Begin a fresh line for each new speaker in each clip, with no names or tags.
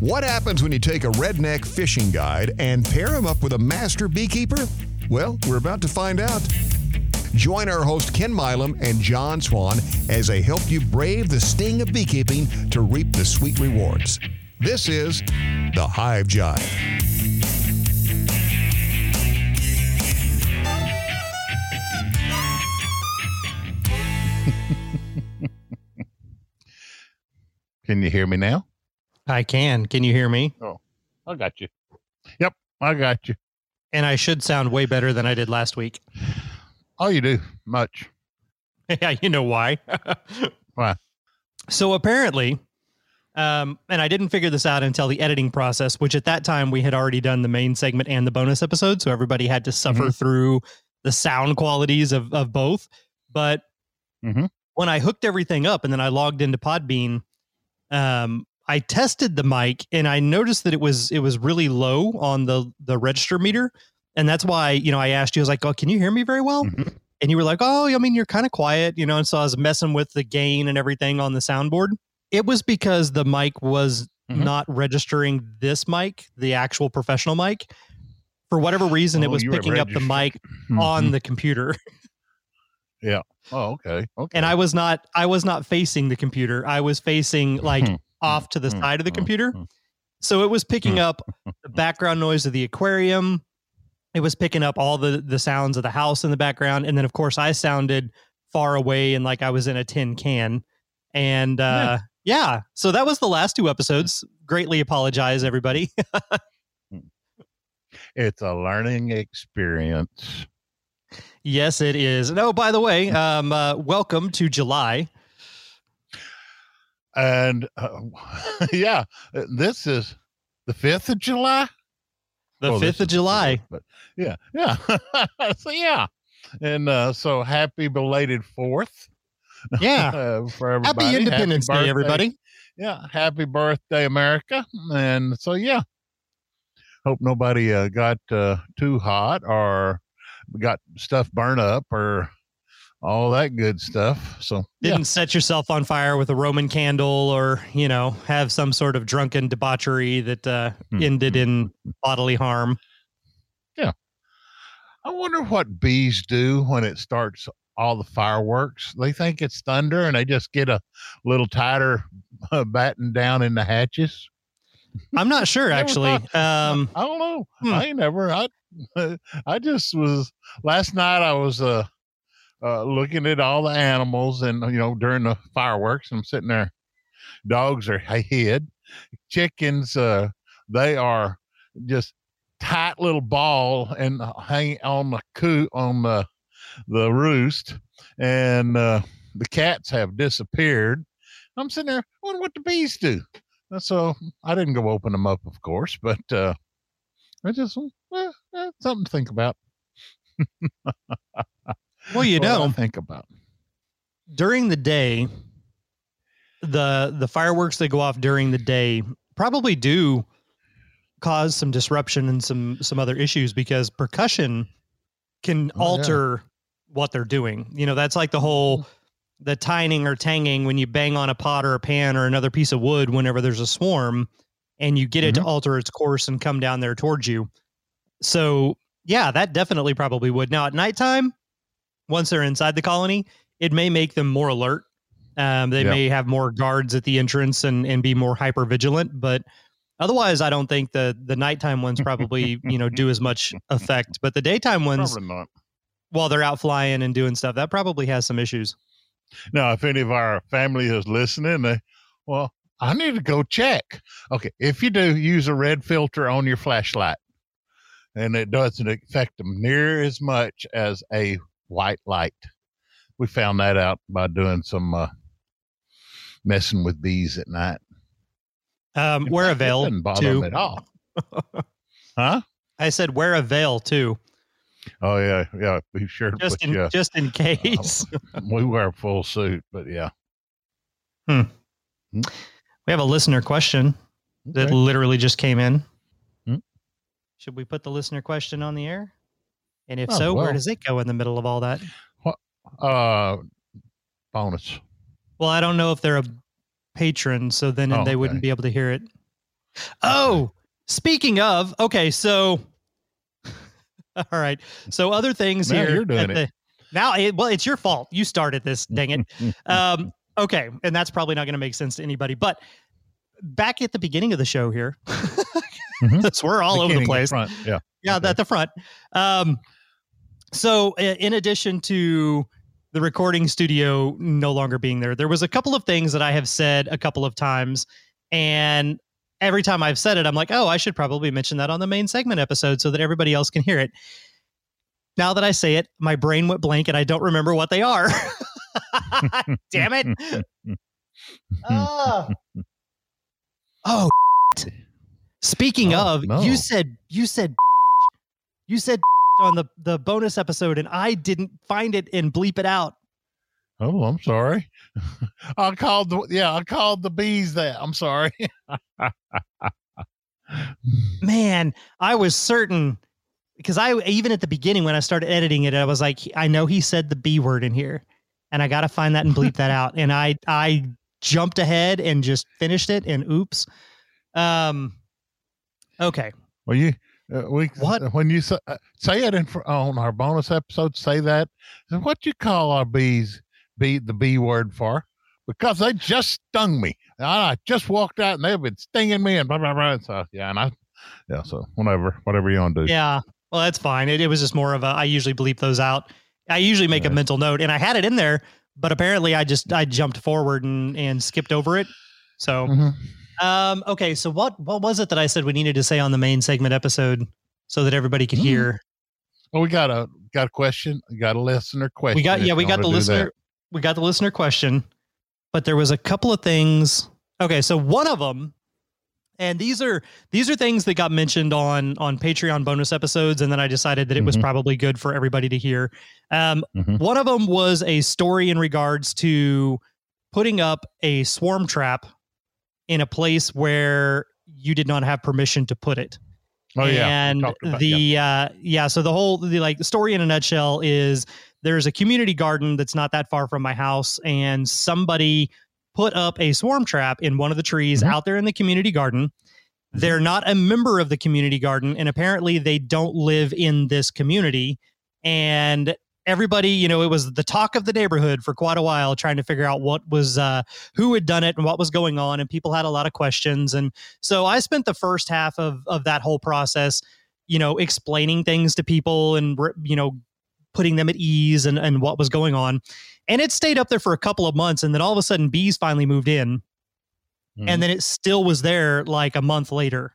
What happens when you take a redneck fishing guide and pair him up with a master beekeeper? Well, we're about to find out. Join our host Ken Milam and John Swan as they help you brave the sting of beekeeping to reap the sweet rewards. This is the Hive Jive.
Can you hear me now?
I can. Can you hear me?
Oh, I got you. Yep, I got you.
And I should sound way better than I did last week.
Oh, you do much.
yeah, you know why.
Why?
So apparently, um, and I didn't figure this out until the editing process, which at that time we had already done the main segment and the bonus episode, so everybody had to suffer
Mhm.
through the sound qualities of of both. But
Mhm.
when I hooked everything up and then I logged into Podbean, um, I tested the mic and I noticed that it was it was really low on the the register meter, and that's why you know I asked you I was like, "Oh, can you hear me very well?"
Mhm.
And you were like, "Oh, I mean, you're kind of quiet," you know. And so I was messing with the gain and everything on the soundboard. It was because the mic was
Mhm.
not registering this mic, the actual professional mic. For whatever reason, it
Oh,
was picking up the mic on
Mhm.
the computer, yeah.
Oh, okay. Okay.
and I was not. I was not facing the computer. I was facing like
Hmm.
Off to the
Hmm.
side of the
Hmm.
computer. So it was picking up the background noise of the aquarium. It was picking up all the the sounds of the house in the background, and then of course I sounded far away and like I was in a tin can. And uh, yeah, so that was the last two episodes. Greatly apologize, everybody.
It's a learning experience.
yes, it is. And oh, by the way, um, uh, welcome to July.
And uh, yeah, uh, this is the 5th of July.
The
Well,
fifth of July.
fourth, But yeah, yeah. so yeah. And uh, so happy belated 4th.
Yeah.
uh, for everybody.
Happy Independence Day,
birthday.
everybody.
Yeah, happy birthday, America. And so yeah, hope nobody uh, got uh, too hot or got stuff burned up or all that good stuff. So
Didn't set yourself on fire with a Roman candle or, you know, have some sort of drunken debauchery that uh,
Hmm.
ended in bodily harm. Yeah.
I wonder what bees do when it starts all the fireworks. They think it's thunder and they just get a little tighter uh, batten down in the hatches.
I'm not sure,
Never
actually. Um,
I don't know.
Hmm.
I ain't never. I I just was last night. I was uh, uh looking at all the animals and you know during the fireworks. I'm sitting there. Dogs are hid. Chickens. Uh, they are just tight little ball and hang on the coop on the the roost, and uh, the cats have disappeared. I'm sitting there wondering what the bees do. So I didn't go open them up, of course, but uh, I just eh, eh, something to think about.
well, you
I
know,
think about.
during the day, the the fireworks that go off during the day probably do cause some disruption and some some other issues because percussion can
Oh, yeah.
alter what they're doing. You know, that's like the whole mm-hmm. the tining or tanging when you bang on a pot or a pan or another piece of wood whenever there's a swarm and you get it to mm-hmm. alter its course and come down there towards you. So yeah, that definitely probably would. Now at nighttime, once they're inside the colony, it may make them more alert. Um, they
Yep.
may have more guards at the entrance and, and be more hyper vigilant, but otherwise, I don't think the the nighttime ones probably you know do as much effect. But the daytime ones,
not.
while they're out flying and doing stuff, that probably has some issues.
Now, if any of our family is listening, they, well, I need to go check. Okay, if you do, use a red filter on your flashlight, and it doesn't affect them near as much as a white light. We found that out by doing some uh, messing with bees at night.
Um, wear a veil
doesn't bother
too.
them at all. huh?
I said wear a veil too,
Oh yeah, yeah. Be sure to
just
put
in
you.
just in case.
we wear a full suit, but yeah. Hmm.
we have a listener question that literally just came in.
Hmm.
Should we put the listener question on the air? And if
Oh,
so, where does it go in the middle of all that?
Uh, bonus.
Well, I don't know if they're a patron, so then
Oh,
they wouldn't
okay.
be able to hear it. Oh, speaking of, okay, so all right. So other things
Now
here.
you're doing it.
the- now, it, well, it's your fault. You started this. Dang it. um, okay, and that's probably not going to make sense to anybody. But back at the beginning of the show here,
Mhm.
that's we're all over the
Beginning
place.
front, Yeah.
Yeah,
Okay.
at the front. Um, so in addition to the recording studio no longer being there, there was a couple of things that I have said a couple of times, and every time I've said it, I'm like, oh, I should probably mention that on the main segment episode so that everybody else can hear it. Now that I say it, my brain went blank and I don't remember what they are. Damn it. Ah. Oh, speaking
Oh,
of,
no.
you said you said you said on the the bonus episode, and I didn't find it and bleep it out.
Oh, I'm sorry. I called the yeah, I called the bees that. I'm sorry.
Man, I was certain because I even at the beginning when I started editing it, I was like, I know he said the B word in here, and I got to find that and bleep that out. And I I jumped ahead and just finished it, and oops. Um. Okay.
Well, you uh, we
What?
when you say, uh, say it in on our bonus episode, say that. What you call our bees? Be the B word for? Because they just stung me. And I just walked out and they've been stinging me and blah blah blah. So yeah, and I yeah. So whatever, whatever you want to do.
Yeah. Well, that's fine. It, it was just more of a. I usually bleep those out. I usually make a mental note, and I had it in there, but apparently I just I jumped forward and and skipped over it. So,
Mhm.
Um, okay. So what what was it that I said we needed to say on the main segment episode so that everybody could
Mm.
hear?
Well, we got a got a question. We got a listener question.
We got yeah, we got the
wanna that.
listener. We got the listener question, but there was a couple of things. Okay, so one of them, and these are these are things that got mentioned on on Patreon bonus episodes, and then I decided that it was
Mhm.
probably good for everybody to hear. Um,
Mhm.
One of them was a story in regards to putting up a swarm trap in a place where you did not have permission to put it.
Oh yeah.
and
about-
the uh yeah so the whole the like the story in a nutshell is there's a community garden that's not that far from my house and somebody put up a swarm trap in one of the trees
Mhm.
out there in the community garden. They're not a member of the community garden and apparently they don't live in this community. And everybody you know it was the talk of the neighborhood for quite a while trying to figure out what was uh who had done it and what was going on and people had a lot of questions and so I spent the first half of of that whole process, you know, explaining things to people and you know, putting them at ease and and what was going on. And it stayed up there for a couple of months and then all of a sudden bees finally moved in
Mhm.
and then it still was there like a month later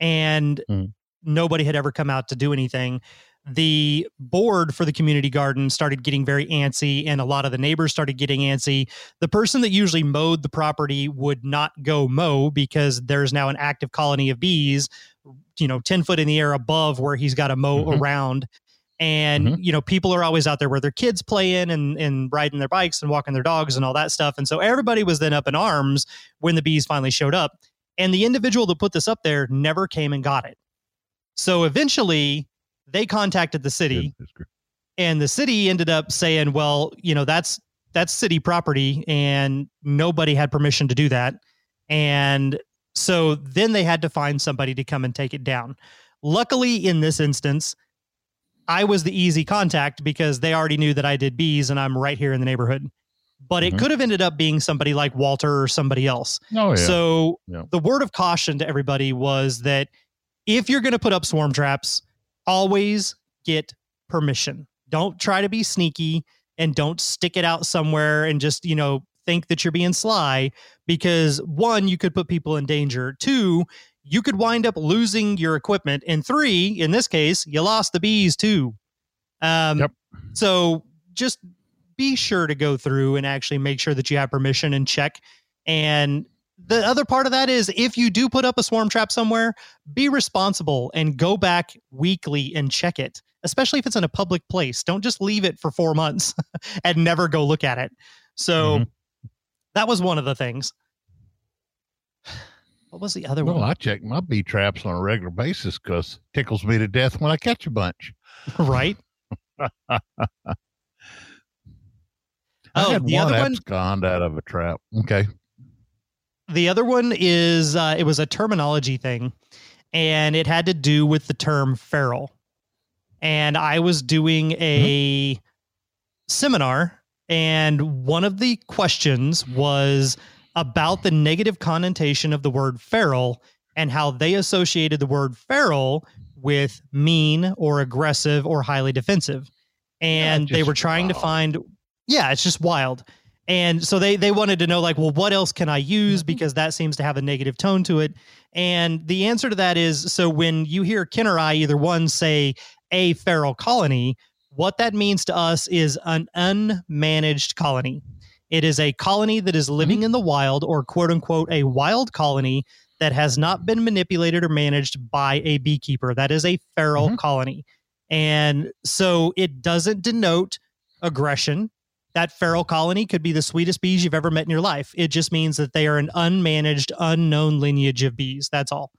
and
Mhm.
nobody had ever come out to do anything the board for the community garden started getting very antsy and a lot of the neighbors started getting antsy. The person that usually mowed the property would not go mow because there's now an active colony of bees you know 10 foot in the air above where he's got to mow
Mhm.
around. And
Mhm.
you know people are always out there with their kids playing and and riding their bikes and walking their dogs and all that stuff. And so everybody was then up in arms when the bees finally showed up. And the individual that put this up there never came and got it. So eventually they contacted the city and the city ended up saying well you know that's that's city property and nobody had permission to do that and so then they had to find somebody to come and take it down luckily in this instance i was the easy contact because they already knew that i did bees and i'm right here in the neighborhood but it
Mhm.
could have ended up being somebody like walter or somebody else
Oh yeah.
so
Yeah.
the word of caution to everybody was that if you're going to put up swarm traps, always get permission. Don't try to be sneaky and don't stick it out somewhere and just, you know, think that you're being sly because one, you could put people in danger. Two, you could wind up losing your equipment. And three, in this case, you lost the bees too. Um,
Yep.
So just be sure to go through and actually make sure that you have permission and check. And the other part of that is if you do put up a swarm trap somewhere, be responsible and go back weekly and check it, especially if it's in a public place. Don't just leave it for four months and never go look at it. So
Mhm.
that was one of the things. What was the other
Well,
one?
I check my bee traps on a regular basis because tickles me to death when I catch a bunch.
right?
I
Oh,
had
the
one
other one-
abscond out of a trap. Okay.
The other one is uh, it was a terminology thing, and it had to do with the term feral. And I was doing a mm-hmm. seminar, and one of the questions was about the negative connotation of the word feral and how they associated the word feral with mean or aggressive or highly defensive. And yeah, they were trying wild. to find, yeah, it's just wild. And so they they wanted to know like, well, what else can I use mm-hmm. because that seems to have a negative tone to it. And the answer to that is so when you hear Ken or I either one say a feral colony, what that means to us is an unmanaged colony. It is a colony that is living mm-hmm. in the wild or quote unquote a wild colony that has not been manipulated or managed by a beekeeper. That is a feral mm-hmm. colony. And so it doesn't denote aggression that feral colony could be the sweetest bees you've ever met in your life. It just means that they are an unmanaged, unknown lineage of bees. That's all.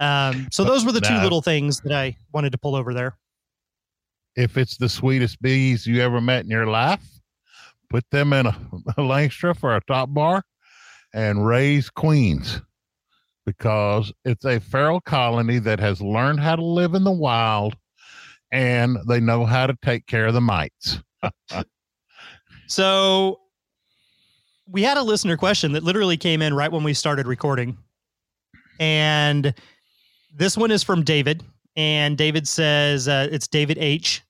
Um, so those were the two little things that I wanted to pull over there.
If it's the sweetest bees you ever met in your life, put them in a, a Langstroth or a top bar and raise queens because it's a feral colony that has learned how to live in the wild and they know how to take care of the mites.
So we had a listener question that literally came in right when we started recording. And this one is from David. And David says, uh, it's David H.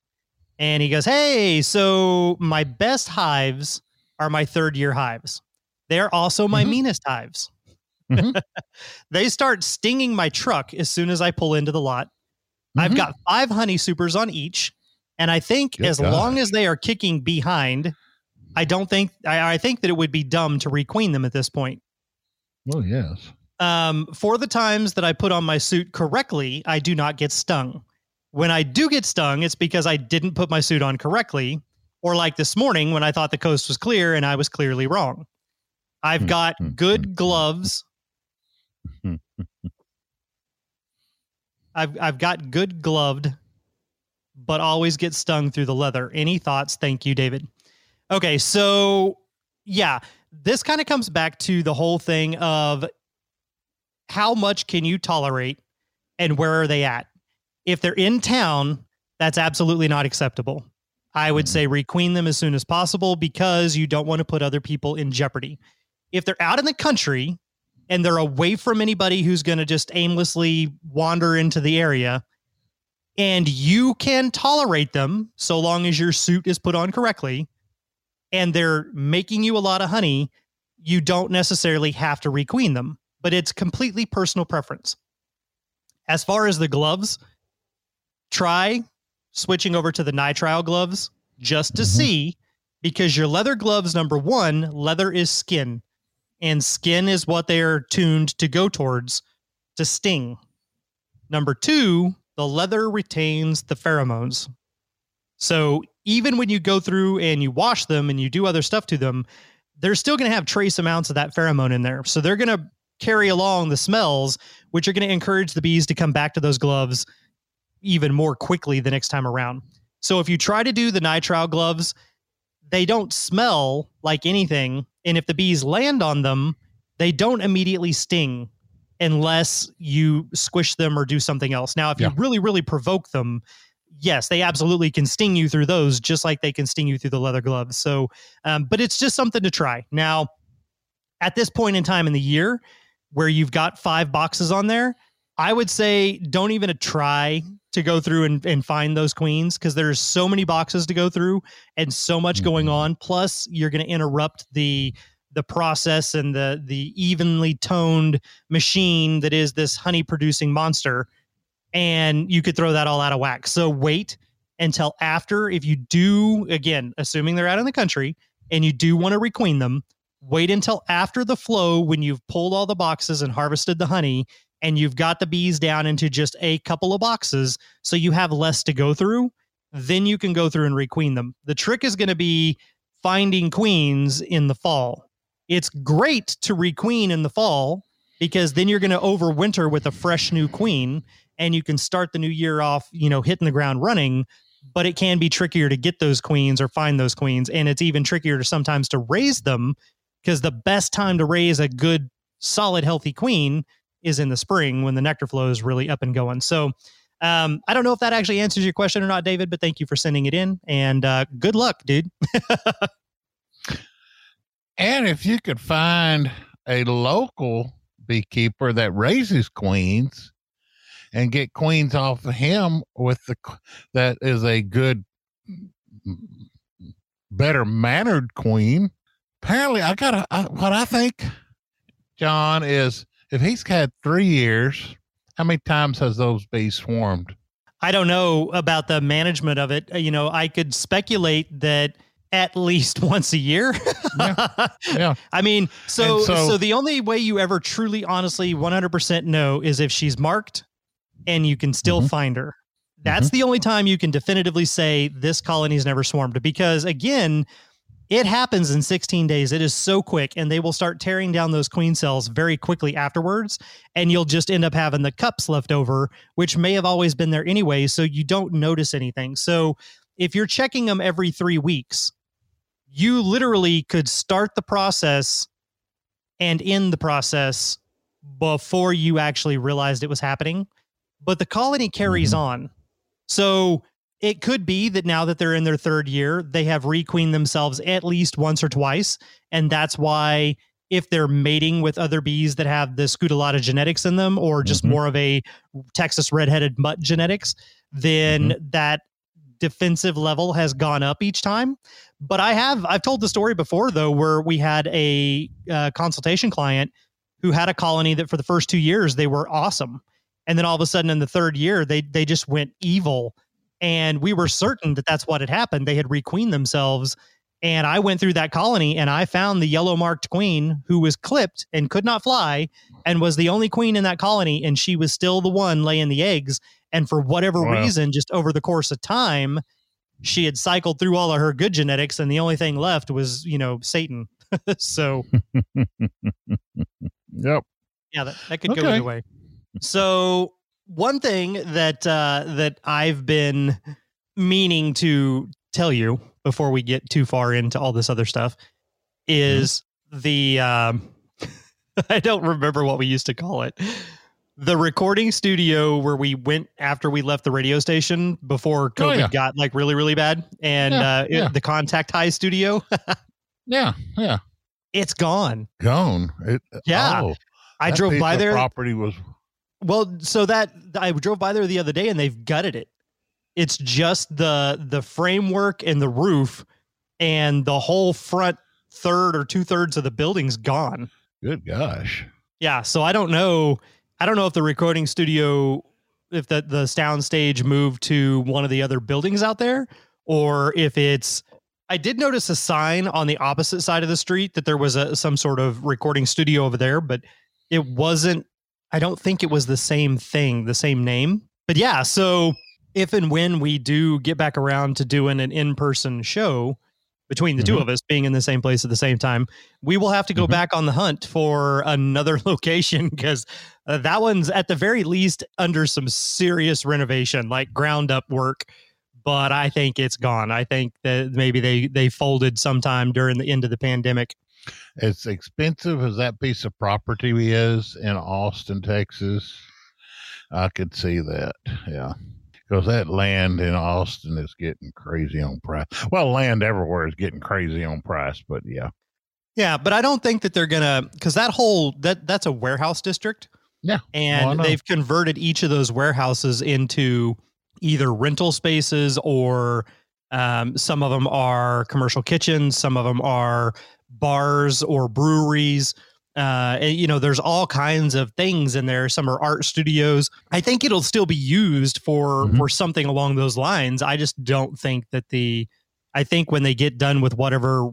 And he goes, Hey, so my best hives are my third year hives. They're also my mm-hmm. meanest hives. Mm-hmm. they start stinging my truck as soon as I pull into the lot. Mm-hmm. I've got five honey supers on each. And I think Good as God. long as they are kicking behind, I don't think I, I think that it would be dumb to requeen them at this point.
Oh yes.
Um, for the times that I put on my suit correctly, I do not get stung. When I do get stung, it's because I didn't put my suit on correctly, or like this morning when I thought the coast was clear and I was clearly wrong. I've hmm, got hmm, good hmm, gloves. I've I've got good gloved, but always get stung through the leather. Any thoughts? Thank you, David. Okay, so yeah, this kind of comes back to the whole thing of how much can you tolerate and where are they at? If they're in town, that's absolutely not acceptable. I would mm-hmm. say requeen them as soon as possible because you don't want to put other people in jeopardy. If they're out in the country and they're away from anybody who's going to just aimlessly wander into the area, and you can tolerate them so long as your suit is put on correctly, and they're making you a lot of honey, you don't necessarily have to requeen them, but it's completely personal preference. As far as the gloves, try switching over to the nitrile gloves just to mm-hmm. see because your leather gloves number 1, leather is skin and skin is what they are tuned to go towards to sting. Number 2, the leather retains the pheromones. So even when you go through and you wash them and you do other stuff to them, they're still going to have trace amounts of that pheromone in there. So they're going to carry along the smells, which are going to encourage the bees to come back to those gloves even more quickly the next time around. So if you try to do the nitrile gloves, they don't smell like anything. And if the bees land on them, they don't immediately sting unless you squish them or do something else. Now, if yeah. you really, really provoke them, yes, they absolutely can sting you through those, just like they can sting you through the leather gloves. So, um, but it's just something to try. Now, at this point in time in the year where you've got five boxes on there, I would say don't even try to go through and, and find those queens because there's so many boxes to go through and so much mm-hmm. going on. Plus, you're going to interrupt the the process and the the evenly toned machine that is this honey producing monster and you could throw that all out of whack. So wait until after, if you do, again, assuming they're out in the country and you do want to requeen them, wait until after the flow when you've pulled all the boxes and harvested the honey and you've got the bees down into just a couple of boxes so you have less to go through. Then you can go through and requeen them. The trick is going to be finding queens in the fall. It's great to requeen in the fall because then you're going to overwinter with a fresh new queen and you can start the new year off, you know, hitting the ground running. But it can be trickier to get those queens or find those queens. And it's even trickier to sometimes to raise them because the best time to raise a good solid, healthy queen is in the spring when the nectar flow is really up and going. So um, I don't know if that actually answers your question or not, David, but thank you for sending it in and uh, good luck, dude.
and if you could find a local beekeeper that raises queens and get queens off of him with the that is a good better mannered queen apparently i got a what i think john is if he's had three years how many times has those bees swarmed
i don't know about the management of it uh, you know i could speculate that at least once a year.
yeah. yeah.
I mean, so, so, so the only way you ever truly honestly 100% know is if she's marked and you can still mm-hmm. find her. That's mm-hmm. the only time you can definitively say this colony's never swarmed because again, it happens in 16 days. It is so quick, and they will start tearing down those queen cells very quickly afterwards. And you'll just end up having the cups left over, which may have always been there anyway. So you don't notice anything. So if you're checking them every three weeks, you literally could start the process and end the process before you actually realized it was happening. But the colony carries mm-hmm. on. So it could be that now that they're in their third year, they have requeened themselves at least once or twice. And that's why if they're mating with other bees that have the scutellata genetics in them or just mm-hmm. more of a Texas redheaded mutt genetics, then mm-hmm. that defensive level has gone up each time. But I have I've told the story before though, where we had a uh, consultation client who had a colony that for the first two years they were awesome, and then all of a sudden in the third year they they just went evil, and we were certain that that's what had happened. They had requeened themselves. And I went through that colony and I found the yellow marked queen who was clipped and could not fly and was the only queen in that colony. And she was still the one laying the eggs. And for whatever wow. reason, just over the course of time, she had cycled through all of her good genetics, and the only thing left was, you know, Satan. so,
yep.
Yeah, that, that could okay. go either way. So, one thing that uh, that I've been meaning to tell you before we get too far into all this other stuff is mm-hmm. the um, I don't remember what we used to call it the recording studio where we went after we left the radio station before COVID oh, yeah. got like really, really bad, and yeah, uh, yeah. The contact high studio.
yeah, yeah,
it's gone.
Gone.
It, yeah, oh, I drove by there.
Property was
well, so that I drove by there the other day, and they've gutted it. It's just the the framework and the roof, and the whole front third or two thirds of the building's gone.
Good gosh.
Yeah, so I don't know I don't know if the recording studio, if the the sound stage moved to one of the other buildings out there, or if it's. I did notice a sign on the opposite side of the street that there was a some sort of recording studio over there, but it wasn't. I don't think it was the same thing, the same name. But yeah, so if and when we do get back around to doing an in person show, between the mm-hmm. two of us being in the same place at the same time, we will have to go mm-hmm. back on the hunt for another location because uh, that one's at the very least under some serious renovation, like ground up work. But I think it's gone. I think that maybe they they folded sometime during the end of the pandemic.
As expensive as that piece of property is in Austin, Texas, I could see that. Yeah because that land in Austin is getting crazy on price. Well, land everywhere is getting crazy on price, but yeah.
Yeah, but I don't think that they're gonna because that whole that that's a warehouse district.
Yeah,
and they've converted each of those warehouses into either rental spaces or um, some of them are commercial kitchens, some of them are bars or breweries uh you know there's all kinds of things in there some are art studios i think it'll still be used for mm-hmm. for something along those lines i just don't think that the i think when they get done with whatever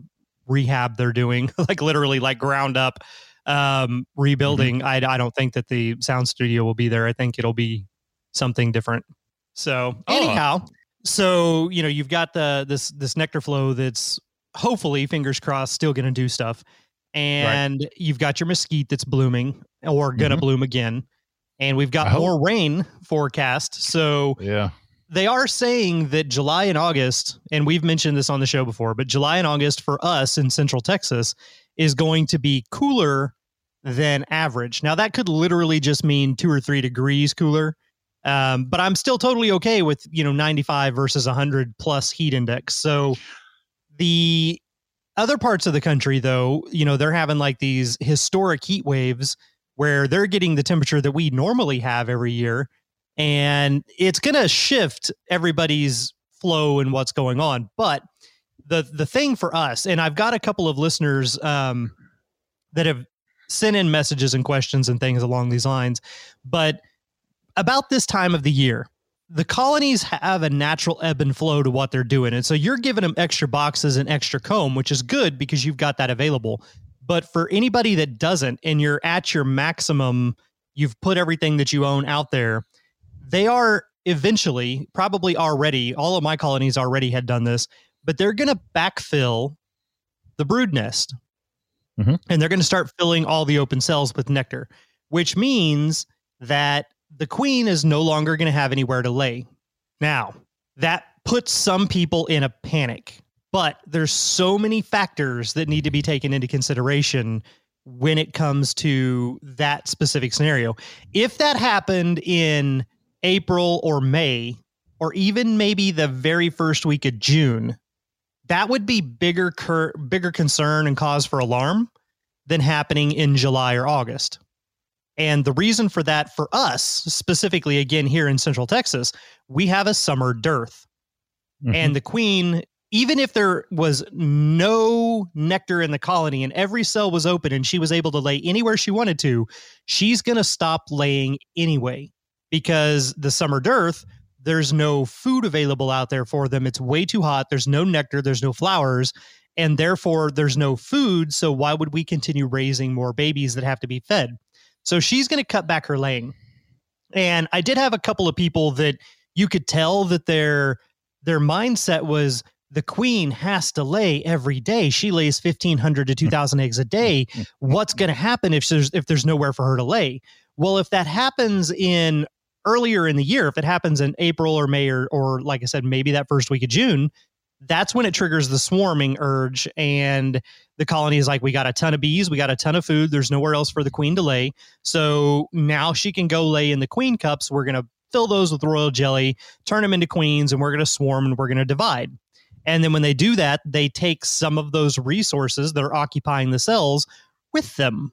rehab they're doing like literally like ground up um rebuilding mm-hmm. I, I don't think that the sound studio will be there i think it'll be something different so oh. anyhow so you know you've got the this this nectar flow that's hopefully fingers crossed still going to do stuff and right. you've got your mesquite that's blooming or gonna mm-hmm. bloom again and we've got more rain forecast so
yeah
they are saying that july and august and we've mentioned this on the show before but july and august for us in central texas is going to be cooler than average. Now, that could literally just mean two or three degrees cooler. Um, but I'm still totally okay with, you know, 95 versus 100 plus heat index. So the other parts of the country, though, you know, they're having like these historic heat waves where they're getting the temperature that we normally have every year. And it's going to shift everybody's flow and what's going on. But the the thing for us, and I've got a couple of listeners um, that have sent in messages and questions and things along these lines. But about this time of the year, the colonies have a natural ebb and flow to what they're doing. And so you're giving them extra boxes and extra comb, which is good because you've got that available. But for anybody that doesn't, and you're at your maximum, you've put everything that you own out there, they are eventually, probably already, all of my colonies already had done this, but they're going to backfill the brood nest. Mm-hmm. And they're going to start filling all the open cells with nectar, which means that the queen is no longer going to have anywhere to lay. Now, that puts some people in a panic, but there's so many factors that need to be taken into consideration when it comes to that specific scenario. If that happened in April or May, or even maybe the very first week of June, that would be bigger cur- bigger concern and cause for alarm than happening in July or August. And the reason for that for us, specifically again here in Central Texas, we have a summer dearth. Mm-hmm. And the queen, even if there was no nectar in the colony and every cell was open and she was able to lay anywhere she wanted to, she's going to stop laying anyway because the summer dearth, there's no food available out there for them. It's way too hot. There's no nectar, there's no flowers, and therefore there's no food. So why would we continue raising more babies that have to be fed? So she's going to cut back her laying. And I did have a couple of people that you could tell that their their mindset was the queen has to lay every day. She lays 1500 to 2000 eggs a day. What's going to happen if there's if there's nowhere for her to lay? Well, if that happens in earlier in the year, if it happens in April or May or or like I said maybe that first week of June, that's when it triggers the swarming urge and the colony is like we got a ton of bees we got a ton of food there's nowhere else for the queen to lay. So now she can go lay in the queen cups we're going to fill those with royal jelly turn them into queens and we're going to swarm and we're going to divide. And then when they do that they take some of those resources that are occupying the cells with them.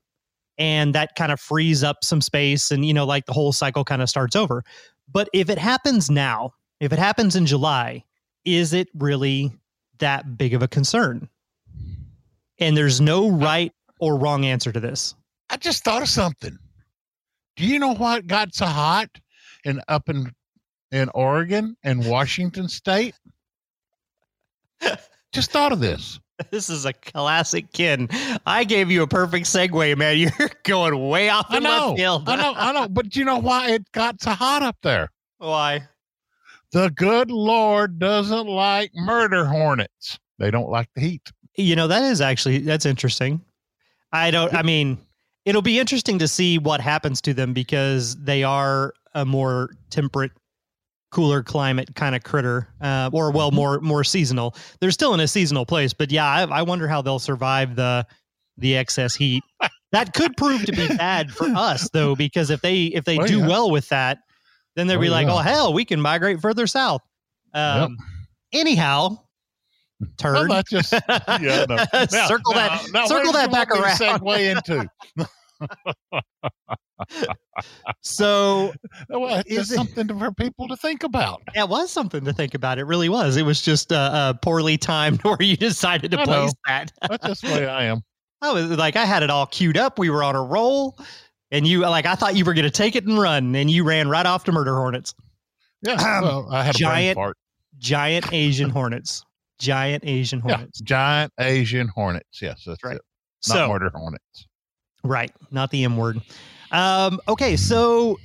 And that kind of frees up some space and you know like the whole cycle kind of starts over. But if it happens now if it happens in july is it really that big of a concern? And there's no right or wrong answer to this.
I just thought of something. Do you know what got so hot in up in in Oregon and Washington State? just thought of this.
This is a classic Ken. I gave you a perfect segue, man. You're going way off
I know,
left field.
I know, I know. But you know why it got so hot up there?
Why?
The good Lord doesn't like murder hornets. They don't like the heat.
You know, that is actually that's interesting. I don't I mean, it'll be interesting to see what happens to them because they are a more temperate cooler climate kind of critter uh, or well mm-hmm. more more seasonal they're still in a seasonal place but yeah I, I wonder how they'll survive the the excess heat that could prove to be bad for us though because if they if they well, do yeah. well with that then they'd oh, be like, yeah. "Oh hell, we can migrate further south." Um, yep. Anyhow, turn.
Well, just yeah, no.
now, circle now, that now, circle that back around.
Segue into.
so
well, it's something for people to think about.
It was something to think about. It really was. It was just uh, uh poorly timed where you decided to I place know. that.
That's just the way I am.
I was like, I had it all queued up. We were on a roll and you like I thought you were going to take it and run, and you ran right off to murder hornets.
Yeah, um, well, I had a giant.
Giant Asian hornets. Giant Asian hornets.
Yeah, giant Asian hornets. Yes, that's right. It. Not so, murder hornets.
Right, not the M word. Um, okay, so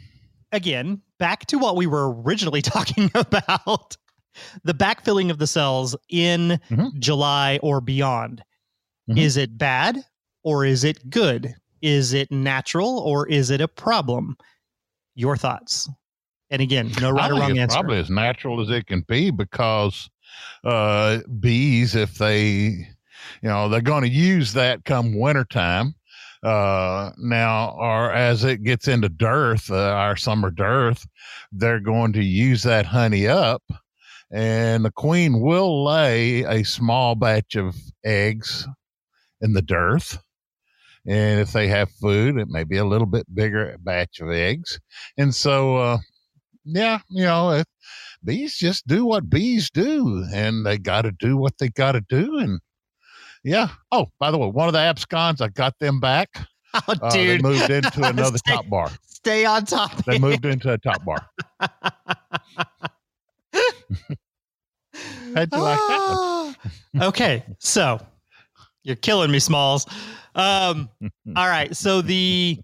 again, back to what we were originally talking about the backfilling of the cells in mm-hmm. July or beyond. Mm-hmm. Is it bad or is it good? Is it natural or is it a problem? Your thoughts. And again, no right or wrong answer.
Probably as natural as it can be because uh, bees, if they, you know, they're going to use that come wintertime. Uh, now, or as it gets into dearth, uh, our summer dearth, they're going to use that honey up, and the queen will lay a small batch of eggs in the dearth. And if they have food, it may be a little bit bigger batch of eggs. And so, uh, yeah, you know, it, bees just do what bees do, and they got to do what they got to do. And yeah. Oh, by the way, one of the abscons, I got them back.
Oh,
Uh,
dude.
they moved into another
Stay-
top bar.
Stay on top.
They moved into a top bar. How'd you like that
Ah. okay, so you're killing me, Smalls. Um, all right, so the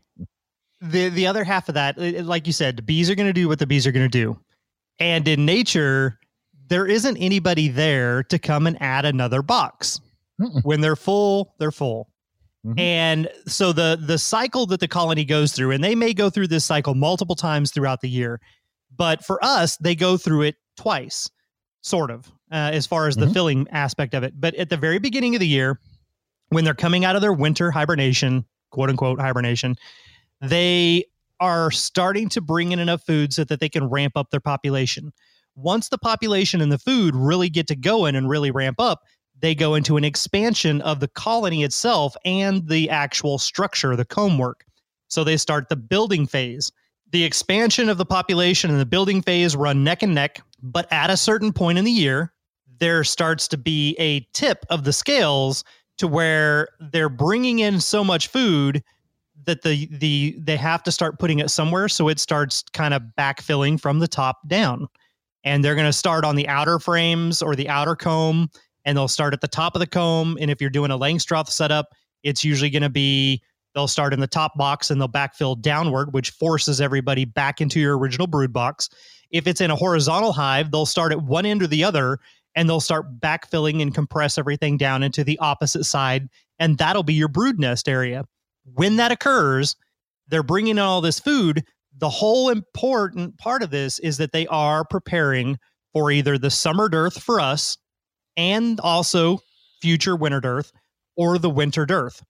the the other half of that, like you said, the bees are going to do what the bees are going to do, and in nature, there isn't anybody there to come and add another box.
Mm-mm.
When they're full, they're full.
Mhm.
And so the the cycle that the colony goes through, and they may go through this cycle multiple times throughout the year, but for us, they go through it twice, sort of, uh, as far as the
Mhm.
filling aspect of it. But at the very beginning of the year, when they're coming out of their winter hibernation, quote unquote hibernation, they are starting to bring in enough food so that they can ramp up their population. Once the population and the food really get to going and really ramp up, they go into an expansion of the colony itself and the actual structure, the comb work. So they start the building phase. The expansion of the population and the building phase run neck and neck, but at a certain point in the year, there starts to be a tip of the scales to where they're bringing in so much food that the the they have to start putting it somewhere. So it starts kind of backfilling from the top down. And they're going to start on the outer frames or the outer comb and they'll start at the top of the comb. And if you're doing a Langstroth setup it's usually going to be they'll start in the top box and they'll backfill downward which forces everybody back into your original brood box. If it's in a horizontal hive they'll start at one end or the other and they'll start backfilling and compress everything down into the opposite side and that'll be your brood nest area when that occurs, they're bringing in all this food. The whole important part of this is that they are preparing for either the summer dearth for us and also future winter dearth or the winter dearth.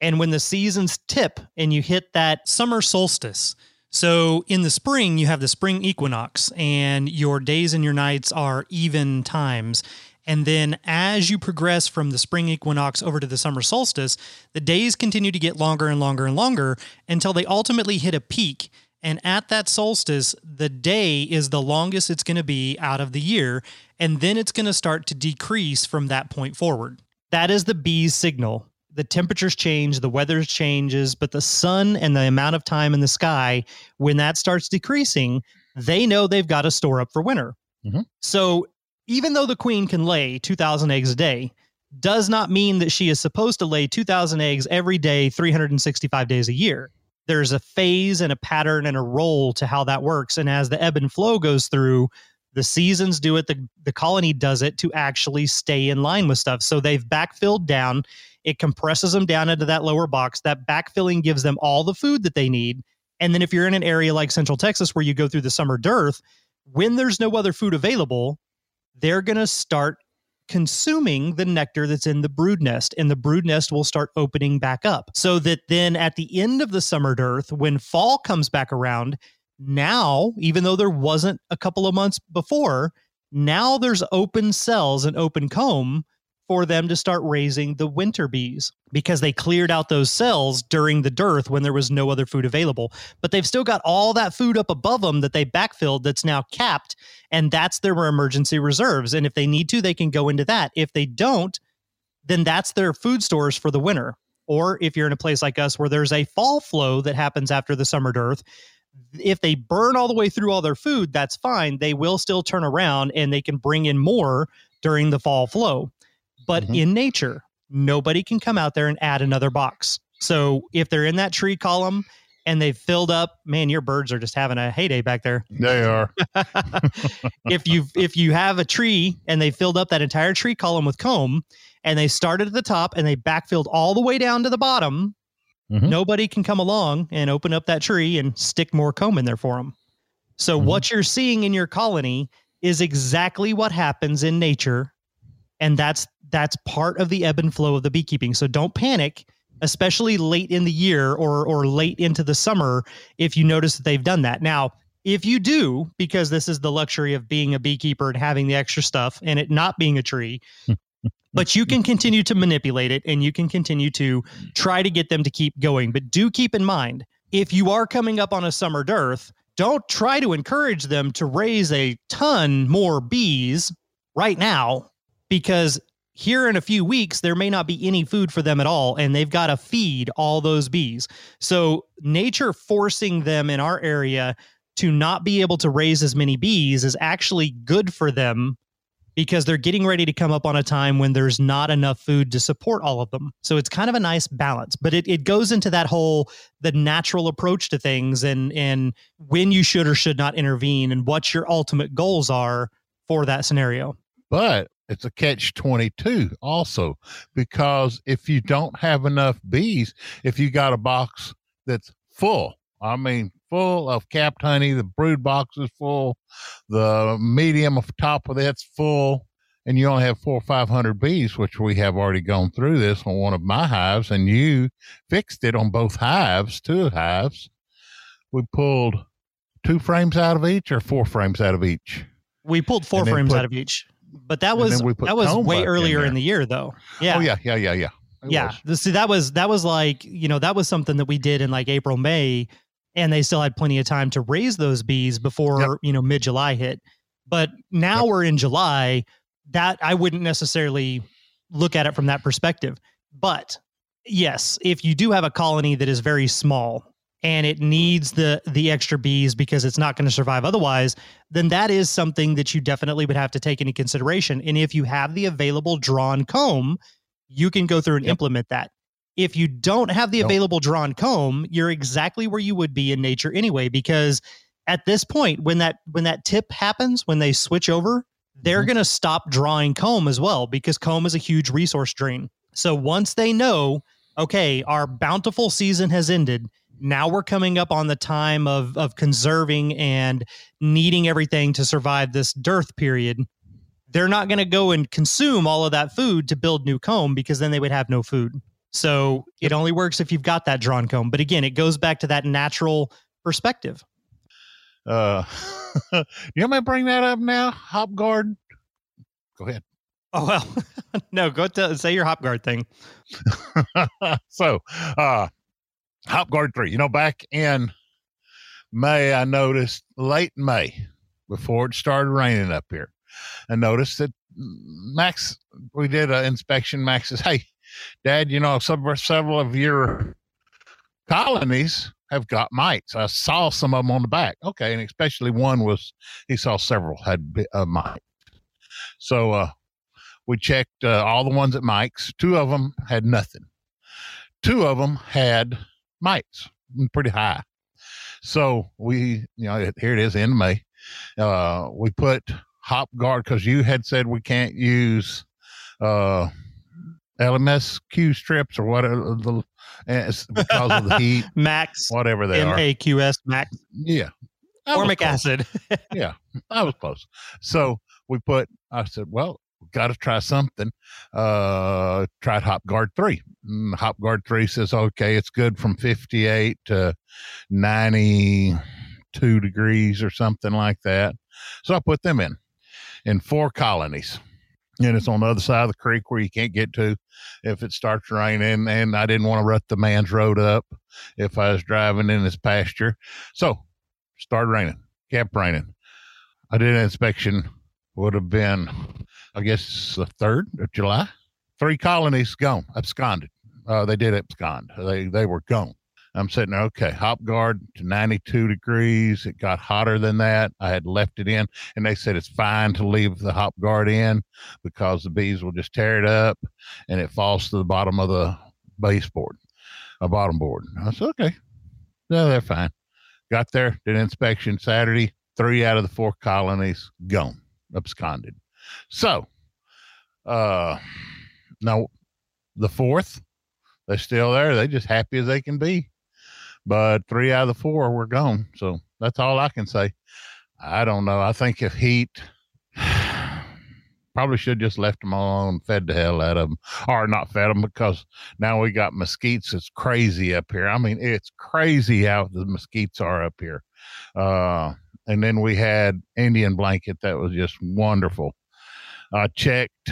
And when the seasons tip and you hit that summer solstice, so in the spring, you have the spring equinox, and your days and your nights are even times. And then as you progress from the spring equinox over to the summer solstice, the days continue to get longer and longer and longer until they ultimately hit a peak. And at that solstice, the day is the longest it's going to be out of the year. And then it's going to start to decrease from that point forward. That is the bee's signal. The temperatures change, the weather changes, but the sun and the amount of time in the sky, when that starts decreasing, they know they've got to store up for winter.
Mhm.
So even though the queen can lay 2,000 eggs a day, does not mean that she is supposed to lay 2,000 eggs every day, 365 days a year. There's a phase and a pattern and a role to how that works. And as the ebb and flow goes through, the seasons do it, the, the colony does it to actually stay in line with stuff. So they've backfilled down, it compresses them down into that lower box. That backfilling gives them all the food that they need. And then if you're in an area like Central Texas where you go through the summer dearth, when there's no other food available, they're going to start consuming the nectar that's in the brood nest and the brood nest will start opening back up so that then at the end of the summer dearth when fall comes back around now even though there wasn't a couple of months before now there's open cells and open comb for them to start raising the winter bees because they cleared out those cells during the dearth when there was no other food available. But they've still got all that food up above them that they backfilled that's now capped and that's their emergency reserves. And if they need to they can go into that. If they don't then that's their food stores for the winter. Or if you're in a place like us where there's a fall flow that happens after the summer dearth if they burn all the way through all their food that's fine. They will still turn around and they can bring in more during the fall flow but
Mhm.
in nature nobody can come out there and add another box so if they're in that tree column and they've filled up man your birds are just having a heyday back there
They are.
if you if you have a tree and they filled up that entire tree column with comb and they started at the top and they backfilled all the way down to the bottom
Mhm.
nobody can come along and open up that tree and stick more comb in there for them so
Mhm.
what you're seeing in your colony is exactly what happens in nature and that's that's part of the ebb and flow of the beekeeping so don't panic especially late in the year or or late into the summer if you notice that they've done that. Now, if you do, because this is the luxury of being a beekeeper and having the extra stuff and it not being a tree, but you can continue to manipulate it and you can continue to try to get them to keep going. But do keep in mind, if you are coming up on a summer dearth, don't try to encourage them to raise a ton more bees right now because here in a few weeks there may not be any food for them at all and they've got to feed all those bees so nature forcing them in our area to not be able to raise as many bees is actually good for them because they're getting ready to come up on a time when there's not enough food to support all of them. So it's kind of a nice balance, but it, it goes into that whole the natural approach to things and and when you should or should not intervene and what your ultimate goals are for that scenario.
But it's a catch 22 also because if you don't have enough bees if you got a box that's full i mean full of capped honey the brood box is full the medium of top of that's full and you only have four or five hundred bees which we have already gone through this on one of my hives and you fixed it on both hives two hives. We pulled two frames out of each or four frames out of each?
We pulled four frames put, out of each but that was that was way earlier in, in, the year though. Yeah.
Oh yeah, yeah, yeah, yeah.
It yeah. Was. See, that was that was like you know that was something that we did in like April, May, and they still had plenty of time to raise those bees before yep. you know mid July hit. But now yep. we're in July. That I wouldn't necessarily look at it from that perspective. But yes, if you do have a colony that is very small and it needs the the extra bees because it's not going to survive otherwise then that is something that you definitely would have to take into consideration and if you have the available drawn comb you can go through and yep. implement that if you don't have the nope. available drawn comb you're exactly where you would be in nature anyway because at this point when that when that tip happens when they switch over they're mm-hmm. going to stop drawing comb as well because comb is a huge resource drain so once they know okay our bountiful season has ended now we're coming up on the time of of conserving and needing everything to survive this dearth period. They're not going to go and consume all of that food to build new comb because then they would have no food. So it only works if you've got that drawn comb. But again it goes back to that natural perspective.
Uh you want me to bring that up now? Hop guard? Go ahead.
Oh well no go to say your hop guard thing.
So uh Hop Guard 3. You know, back in May, I noticed late May, before it started raining up here, I noticed that Max, we did an inspection. Max says, Hey, Dad, you know, several, several of your colonies have got mites. I saw some of them on the back. Okay. And especially one was, he saw several had a uh, mite. So, uh, we checked uh, all the ones at Mike's. Two of them had nothing. Two of them had mites mm, pretty high. So we, you know, here it is in May. Uh, we put hop guard because you had said we can't use uh, LMSQ strips or whatever the because of the heat,
max,
whatever they
are, MAQS max,
yeah,
formic acid.
yeah, I was close. So we put. I said, well, got to try something. Uh, tried Hop Guard 3. Mm, Hop Guard 3 says, okay, it's good from 58 to 92 degrees or something like that. So I put them in, in four colonies. And it's on the other side of the creek where you can't get to if it starts raining. And I didn't want to rut the man's road up if I was driving in his pasture. So started raining, kept raining. I did an inspection, would have been I guess the third of July. Three colonies gone, absconded. Uh, they did abscond. They they were gone. I'm sitting there, okay, hop guard to 92 degrees. It got hotter than that. I had left it in, and they said it's fine to leave the hop guard in because the bees will just tear it up and it falls to the bottom of the baseboard, a bottom board. I said, okay, no, they're fine. Got there, did inspection Saturday. Three out of the four colonies gone, absconded. So, uh, now the fourth, they're still there. They're just happy as they can be. But three out of the four were gone. So that's all I can say. I don't know. I think if heat, probably should just left them alone, fed the hell out of them, or not fed them because now we got mesquites. It's crazy up here. I mean, it's crazy how the mesquites are up here. Uh, and then we had Indian blanket that was just wonderful. I checked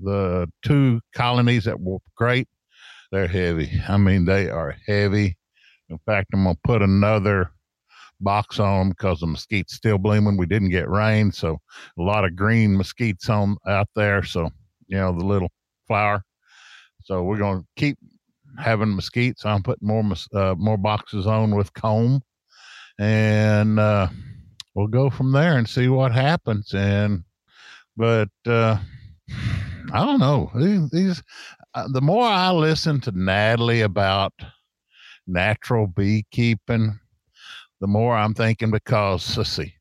the two colonies that were great. They're heavy. I mean, they are heavy. In fact, I'm gonna put another box on them because the mesquite's still blooming. We didn't get rain, so a lot of green mesquites on out there. So you know the little flower. So we're gonna keep having mesquites. I'm putting more uh, more boxes on with comb, and uh, we'll go from there and see what happens. And but uh, I don't know these. these uh, the more I listen to Nathalie about natural beekeeping, the more I'm thinking because let's see,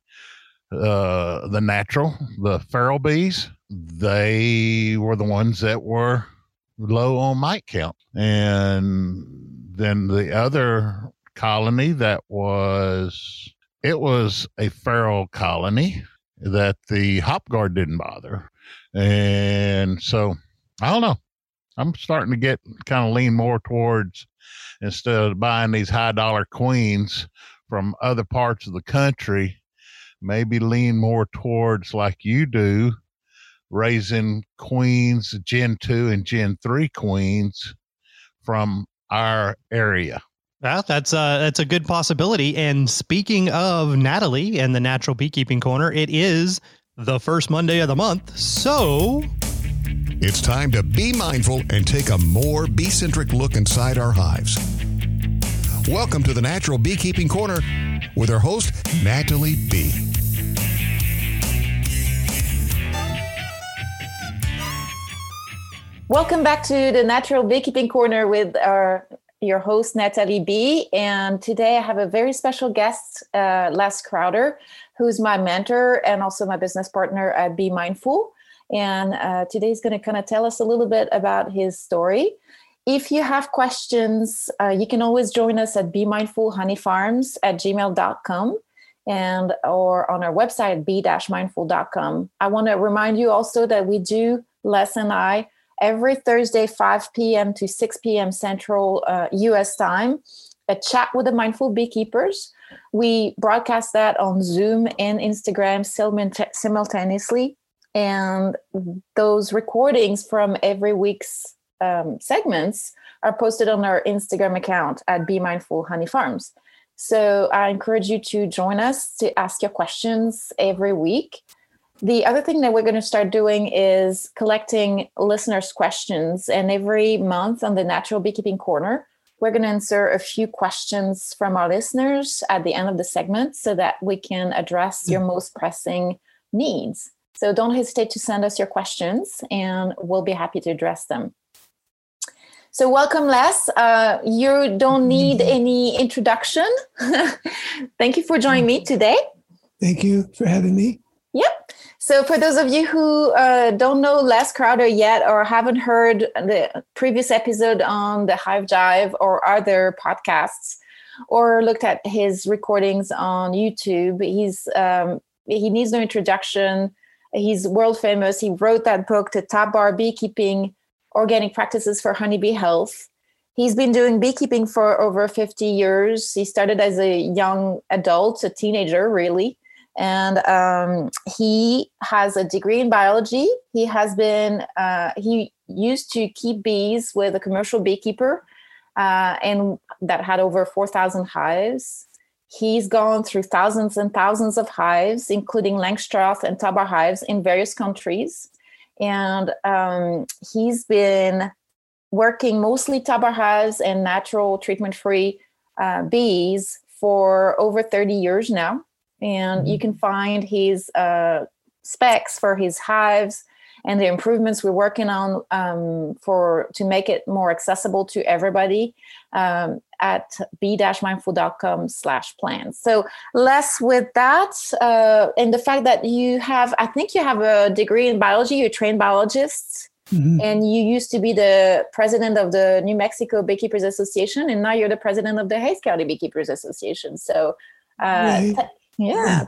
uh, the natural, the feral bees, they were the ones that were low on mite count, and then the other colony that was it was a feral colony that the hop guard didn't bother, and so I don't know. I'm starting to get kind of lean more towards instead of buying these high dollar queens from other parts of the country, maybe lean more towards like you do, raising queens, Gen 2 and Gen 3 queens from our area.
Well, that's uh, that's a good possibility. And speaking of Nathalie and the Natural Beekeeping Corner, it is the first Monday of the month. So
it's time to be mindful and take a more bee centric look inside our hives. Welcome to the Natural Beekeeping Corner with our host, Nathalie B.
Welcome back to the Natural Beekeeping Corner with our your host Nathalie B. And today I have a very special guest, uh, Les Crowder, who's my mentor and also my business partner at Be Mindful. And uh, today he's going to kind of tell us a little bit about his story. If you have questions, uh, you can always join us at Be Mindful Honey Farms at gmail.com and or on our website be-mindful.com. I want to remind you also that we do Les and I every Thursday 5 p.m. to 6 p.m. Central uh, U.S. time a chat with the mindful beekeepers. We broadcast that on Zoom and Instagram simultaneously and those recordings from every week's um, segments are posted on our Instagram account at Be Mindful Honey Farms. So I encourage you to join us to ask your questions every week. The other thing that we're going to start doing is collecting listeners' questions. And every month on the Natural Beekeeping Corner, we're going to answer a few questions from our listeners at the end of the segment so that we can address your most pressing needs. So don't hesitate to send us your questions and we'll be happy to address them. So, welcome, Les. Uh, you don't need any introduction. Thank you for joining me today.
Thank you for having me.
So, for those of you who uh, don't know Les Crowder yet or haven't heard the previous episode on the Hive Jive or other podcasts, or looked at his recordings on YouTube, he's um, he needs no introduction. He's world famous. He wrote that book, The Top Bar Beekeeping Organic Practices for Honeybee Health. He's been doing beekeeping for over 50 years. He started as a young adult, a teenager, really. And um, he has a degree in biology. He has been, uh, he used to keep bees with a commercial beekeeper uh, and that had over 4,000 hives. He's gone through thousands and thousands of hives, including Langstroth and top bar hives in various countries. And um, he's been working mostly top bar hives and natural treatment free uh, bees for over 30 years now. And mm-hmm. you can find his uh, specs for his hives and the improvements we're working on um, for to make it more accessible to everybody um, at be-mindful.com slash plans so less with that uh, and the fact that you have i think you have a degree in biology you're trained biologist mm-hmm. and you used to be the president of the new mexico beekeepers association and now you're the president of the hays county beekeepers association so uh, t- yeah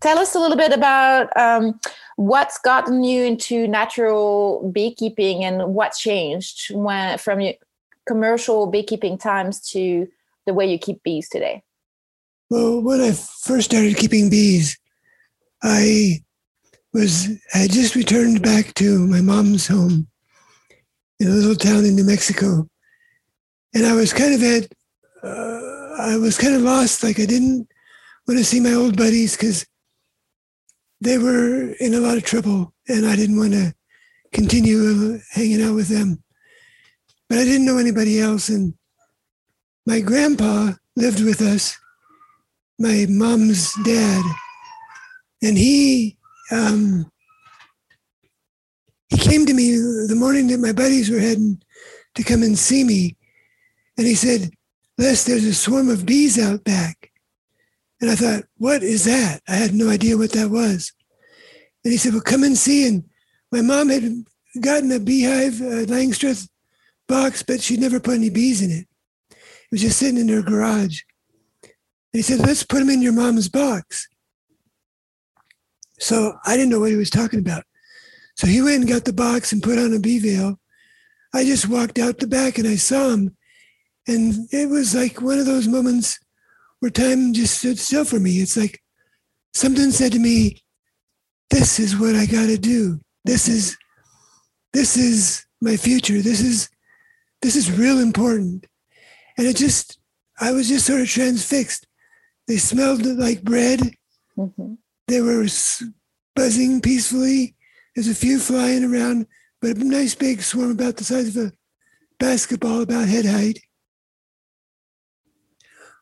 tell us a little bit about um, what's gotten you into natural beekeeping and what changed when from your commercial beekeeping times to the way you keep bees today.
Well, when I first started keeping bees, I was I just returned back to my mom's home in a little town in New Mexico, and I was kind of at uh, I was kind of lost. Like I didn't want to see my old buddies because they were in a lot of trouble, and I didn't want to continue hanging out with them. But I didn't know anybody else, and my grandpa lived with us, my mom's dad, and he um, he came to me the morning that my buddies were heading to come and see me, and he said, "Les, there's a swarm of bees out back." And I thought, what is that? I had no idea what that was. And he said, well, come and see. And my mom had gotten a beehive, a Langstroth box, but she'd never put any bees in it. It was just sitting in her garage. And he said, let's put them in your mom's box. So I didn't know what he was talking about. So he went and got the box and put on a bee veil. I just walked out the back and I saw him. And it was like one of those moments where time just stood still for me. It's like something said to me, this is what I got to do. This is, this is my future. This is, this is real important. And it just, I was just sort of transfixed. They smelled like bread. Mm-hmm. They were buzzing peacefully. There's a few flying around, but a nice big swarm about the size of a basketball, about head height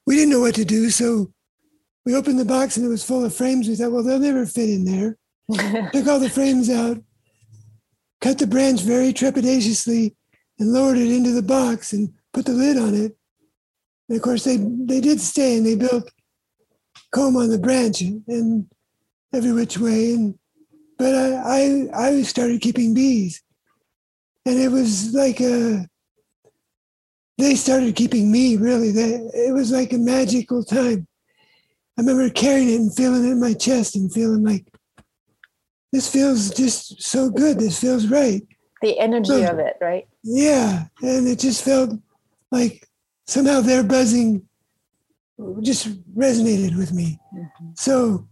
we didn't know what to do. So we opened the box and it was full of frames. We thought, well, they'll never fit in there. Took all the frames out, cut the branch very trepidatiously, and lowered it into the box and put the lid on it. And of course, they they did stay and they built comb on the branch and every which way. And but I I, I started keeping bees, and it was like a they started keeping me really. They, it was like a magical time. I remember carrying it and feeling it in my chest and feeling like this feels just so good. This feels right.
The energy so, of it, right?
Yeah. And it just felt like somehow their buzzing just resonated with me. Mm-hmm. So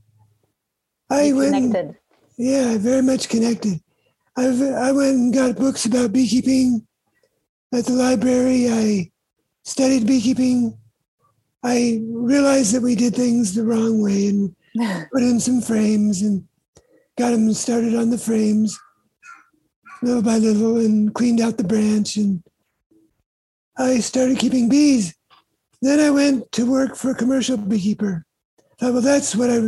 I
you
went.
Connected.
Yeah, very much connected. I've, I went and got books about beekeeping at the library. I studied beekeeping. I realized that we did things the wrong way and put in some frames and got them started on the frames little by little and cleaned out the branch. And I started keeping bees. Then I went to work for a commercial beekeeper. I Thought, well, that's what I,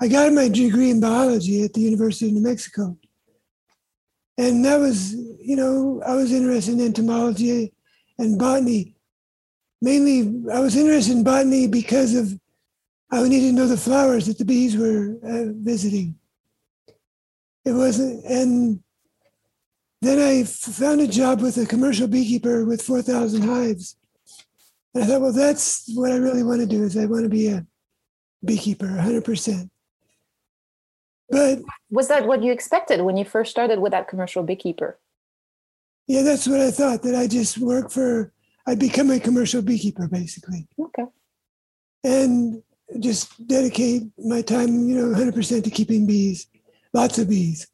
I got my degree in biology at the University of New Mexico and that was you know i was interested in entomology and botany. Mainly i was interested in botany because of i needed to know the flowers that the bees were uh, visiting. It wasn't and then I found a job with a commercial beekeeper with 4000 hives. And i thought well that's what i really want to do is i want to be a beekeeper 100% but
was that what you expected when you first started with that commercial beekeeper?
Yeah, that's what I thought. That I just work for, I'd become a commercial beekeeper basically.
Okay.
And just dedicate my time, you know, 100% to keeping bees, lots of bees.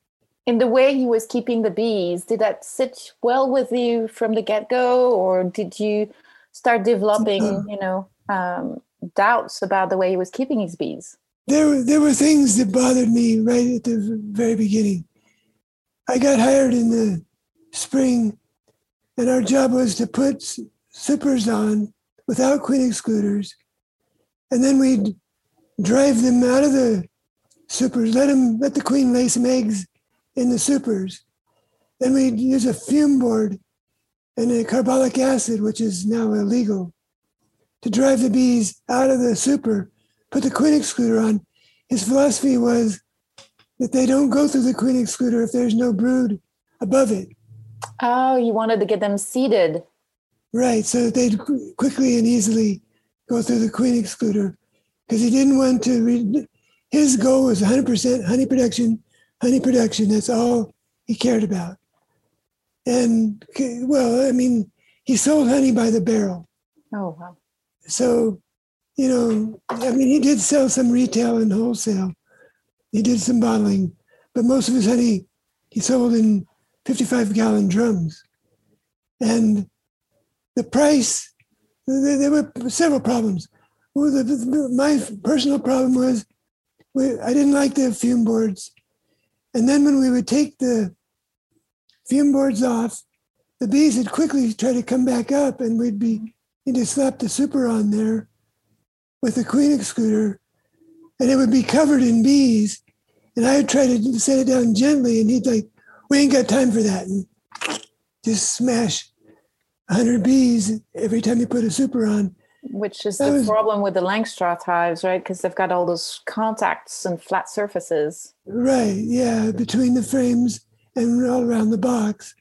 In the way he was keeping the bees, did that sit well with you from the get go, or did you start developing, uh, you know, um, doubts about the way he was keeping his bees?
There there were things that bothered me right at the very beginning. I got hired in the spring, and our job was to put supers on without queen excluders, and then we'd drive them out of the supers, let them let the queen lay some eggs in the supers. Then we'd use a fume board and a carbolic acid, which is now illegal, to drive the bees out of the super put the queen excluder on. His philosophy was that they don't go through the queen excluder if there's no brood above it.
Oh, you wanted to get them seated.
Right, so that they'd quickly and easily go through the queen excluder because he didn't want to. Re- his goal was 100% honey production, honey production. That's all he cared about. And well, I mean, he sold honey by the barrel.
Oh, wow.
So, you know, I mean, he did sell some retail and wholesale. He did some bottling, but most of his honey he sold in 55 gallon drums. And the price, there, were several problems. My personal problem was I didn't like the fume boards. And then when we would take the fume boards off, the bees would quickly try to come back up and we'd be need to slap the super on there with the queen excluder and it would be covered in bees. And I would try to set it down gently and he'd like, we ain't got time for that. And just smash 100 bees every time you put a super on.
Which is that the was, problem with the Langstroth hives, right? Because they've got all those contacts and flat surfaces.
Right, yeah, between the frames and all around the box.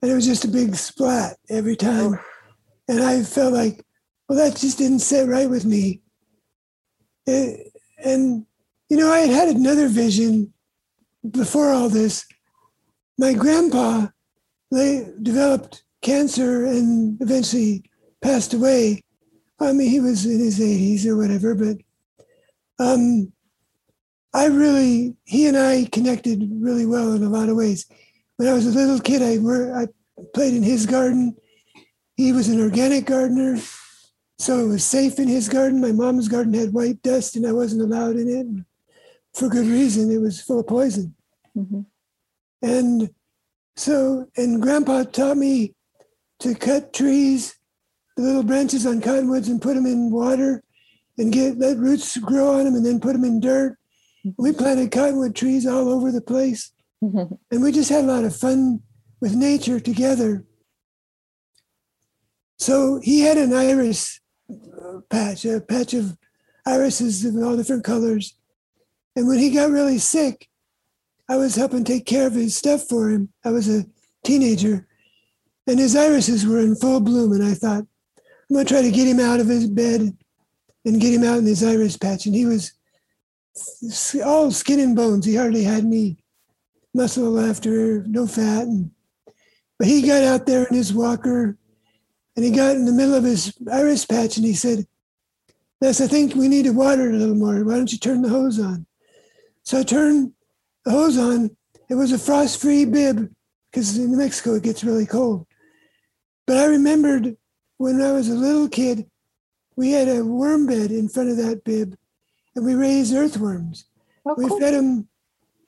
And it was just a big splat every time. And I felt like, well, that just didn't sit right with me. It, and, you know, I had had another vision before all this. My grandpa, they developed cancer and eventually passed away. I mean, he was in his 80s or whatever, but um, I really, he and I connected really well in a lot of ways. When I was a little kid, I, were, I played in his garden. He was an organic gardener, so it was safe in his garden. My mom's garden had white dust, and I wasn't allowed in it for good reason. It was full of poison. Mm-hmm. And so, and Grandpa taught me to cut trees, the little branches on cottonwoods, and put them in water and get let roots grow on them and then put them in dirt. We mm-hmm. planted cottonwood trees all over the place. Mm-hmm. And we just had a lot of fun with nature together. So he had an iris patch, a patch of irises in all different colors. And when he got really sick, I was helping take care of his stuff for him. I was a teenager and his irises were in full bloom. And I thought, I'm going to try to get him out of his bed and get him out in his iris patch. And he was all skin and bones. He hardly had any muscle left or no fat. And, but he got out there in his walker and he got in the middle of his iris patch and he said, Les, I think we need to water it a little more. Why don't you turn the hose on? So I turned the hose on. It was a frost free bib because in New Mexico it gets really cold. But I remembered when I was a little kid, we had a worm bed in front of that bib, and we raised earthworms. Oh, we fed them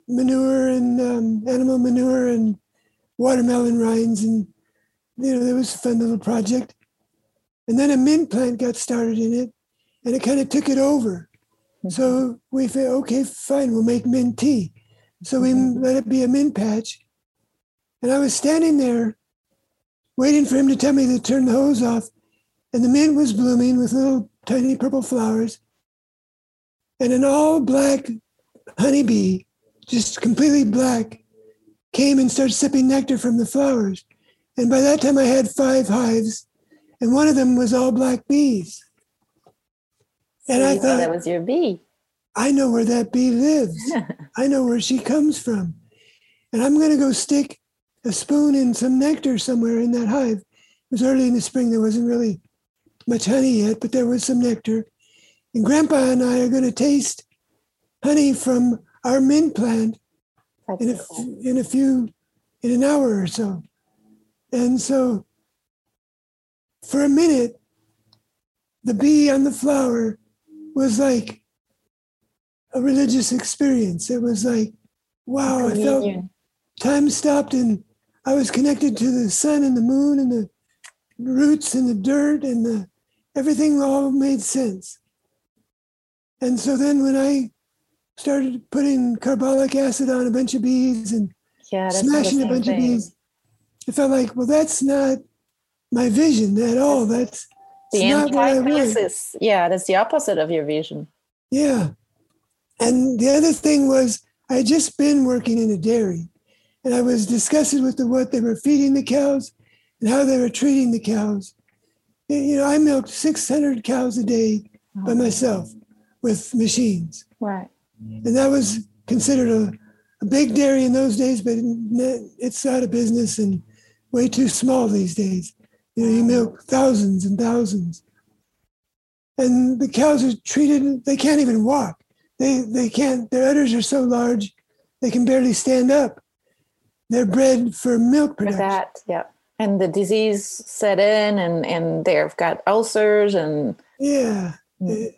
manure and um, animal manure and watermelon rinds, and you know, it was a fun little project. And then a mint plant got started in it, and it kind of took it over. Mm-hmm. So we said, okay, fine, we'll make mint tea. So we mm-hmm. let it be a mint patch. And I was standing there waiting for him to tell me to turn the hose off. And the mint was blooming with little tiny purple flowers. And an all black honeybee, just completely black, came and started sipping nectar from the flowers. And by that time, I had five hives, and one of them was all black bees.
And so I oh, thought that was your bee.
I know where that bee lives. I know where she comes from. And I'm going to go stick a spoon in some nectar somewhere in that hive. It was early in the spring. There wasn't really much honey yet, but there was some nectar. And Grandpa and I are going to taste honey from our mint plant in a, in a few, in an hour or so. And so for a minute, the bee on the flower was like a religious experience. It was like, wow, I felt time stopped and I was connected to the sun and the moon and the roots and the dirt and the everything all made sense. And so then when I started putting carbolic acid on a bunch of bees and yeah, smashing a bunch thing. of bees, it felt like, well, that's not my vision at all. That's
the antithesis. Yeah, that's the opposite of your vision.
Yeah. And the other thing was I had just been working in a dairy and I was discussing with the what they were feeding the cows and how they were treating the cows. You know, I milked 600 cows a day by myself, with machines.
Right.
And that was considered a, a big dairy in those days, but it's out of business and way too small these days. You know, you milk thousands and thousands. And the cows are treated, they can't even walk. They, they can't, their udders are so large, they can barely stand up. They're bred for milk production.
For that, yeah. And the disease set in and, and they've got ulcers and.
Yeah. Mm.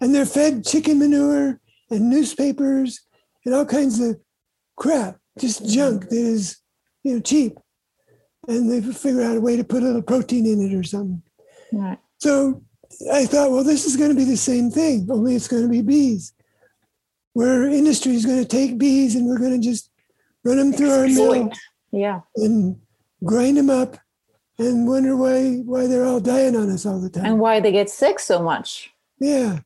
And they're fed chicken manure and newspapers and all kinds of crap, just junk that is, you know, cheap. And they figure out a way to put a little protein in it or something.
Right.
So I thought, well, this is going to be the same thing, only it's going to be bees. Where industry is going to take bees and we're going to just run them through our mill,
yeah,
and grind them up, and wonder why why they're all dying on us all the time,
and why they get sick so much.
Yeah,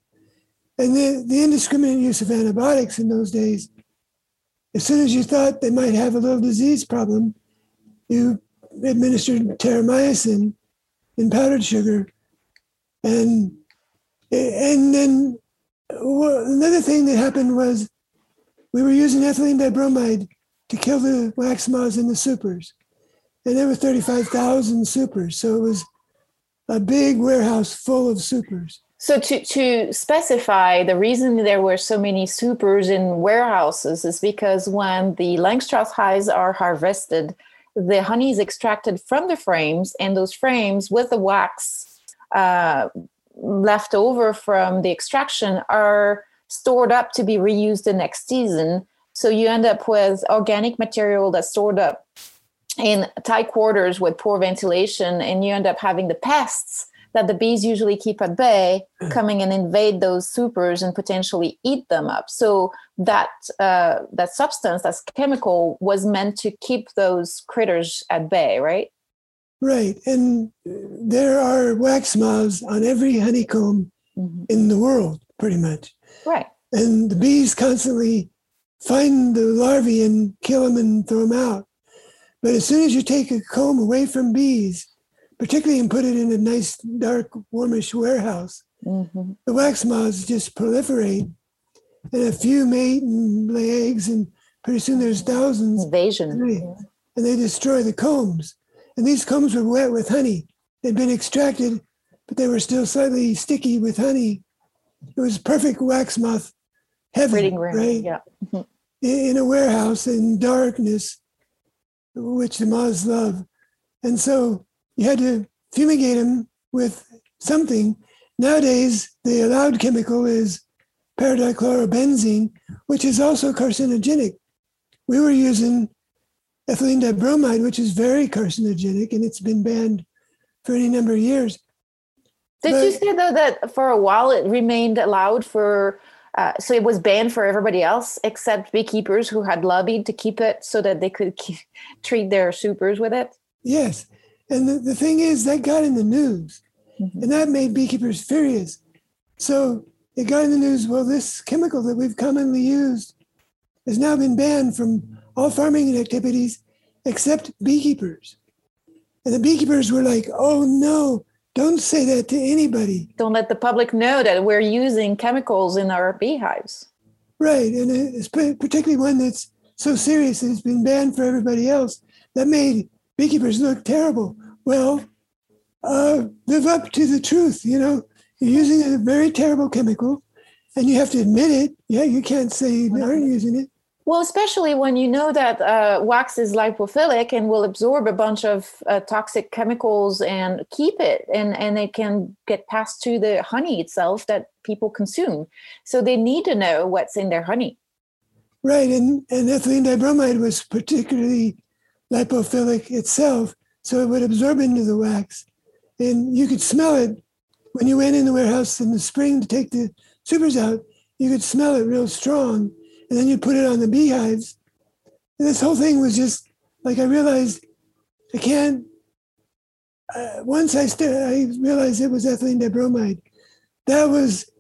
and the the indiscriminate use of antibiotics in those days. As soon as you thought they might have a little disease problem, you administered terramycin in powdered sugar. And and then another thing that happened was we were using ethylene dibromide to kill the wax moths in the supers, and there were thirty five thousand supers, so it was a big warehouse full of supers.
So to, to specify the reason there were so many supers in warehouses is because when the Langstroth hives are harvested, the honey is extracted from the frames, and those frames with the wax uh, left over from the extraction are stored up to be reused the next season. So you end up with organic material that's stored up in tight quarters with poor ventilation, and you end up having the pests that the bees usually keep at bay coming and invade those supers and potentially eat them up. So that uh, that substance, that chemical, was meant to keep those critters at bay, right?
Right. And there are wax moths on every honeycomb mm-hmm. in the world, pretty much.
Right.
And the bees constantly find the larvae and kill them and throw them out. But as soon as you take a comb away from bees, particularly and put it in a nice, dark, warmish warehouse, mm-hmm. the wax moths just proliferate and a few mate and lay eggs, and pretty soon there's thousands.
Invasion.
And they, and they destroy the combs. And these combs were wet with honey. They'd been extracted, but they were still slightly sticky with honey. It was perfect wax moth heaven, right?
Yeah. Mm-hmm.
In a warehouse in darkness, which the moths love. And so you had to fumigate them with something. Nowadays, the allowed chemical is paradichlorobenzene, which is also carcinogenic. We were using ethylene dibromide, which is very carcinogenic and it's been banned for any number of years.
Did but, you say though that for a while it remained allowed for? Uh, so it was banned for everybody else except beekeepers who had lobbied to keep it so that they could keep, treat their supers with it.
Yes, and the, the thing is that got in the news, mm-hmm. and that made beekeepers furious. So it got in the news. Well, this chemical that we've commonly used has now been banned from all farming activities except beekeepers. And the beekeepers were like, oh no, don't say that to anybody.
Don't let the public know that we're using chemicals in our beehives.
Right. And it's particularly one that's so serious that it's been banned for everybody else. That made beekeepers look terrible. Well, uh, live up to the truth. You know, you're using a very terrible chemical and you have to admit it. Yeah, you can't say you aren't using it.
Well, especially when you know that uh, wax is lipophilic and will absorb a bunch of uh, toxic chemicals and keep it, and, and it can get passed to the honey itself that people consume. So they need to know what's in their honey.
Right, and, and ethylene dibromide was particularly lipophilic itself, so it would absorb into the wax. And you could smell it when you went in the warehouse in the spring to take the supers out, you could smell it real strong and then you put it on the beehives. And this whole thing was just like I realized I can't. Uh, once I st- I realized it was ethylene dibromide. That was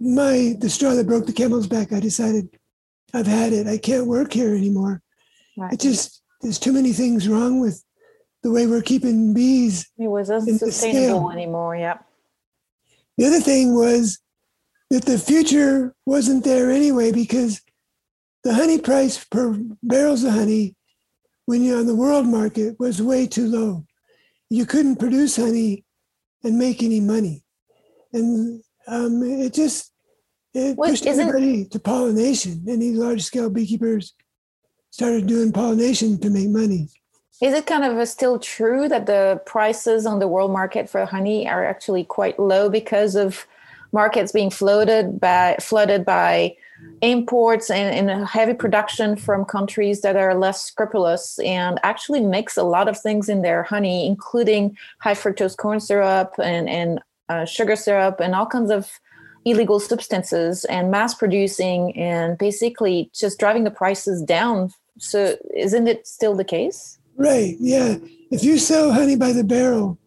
my the straw that broke the camel's back. I decided I've had it. I can't work here anymore. Right. It just there's too many things wrong with the way we're keeping bees.
It wasn't sustainable anymore. Yep.
The other thing was that the future wasn't there anyway because the honey price per barrels of honey when you're on the world market was way too low. You couldn't produce honey and make any money. And um, it just it pushed everybody to pollination. Any large scale beekeepers started doing pollination to make money.
Is it kind of still true that the prices on the world market for honey are actually quite low because of markets being floated by flooded by imports and, and heavy production from countries that are less scrupulous and actually mix a lot of things in their honey, including high fructose corn syrup and, and uh, sugar syrup and all kinds of illegal substances and mass producing and basically just driving the prices down. So isn't it still the case?
Right. Yeah. If you sell honey by the barrel,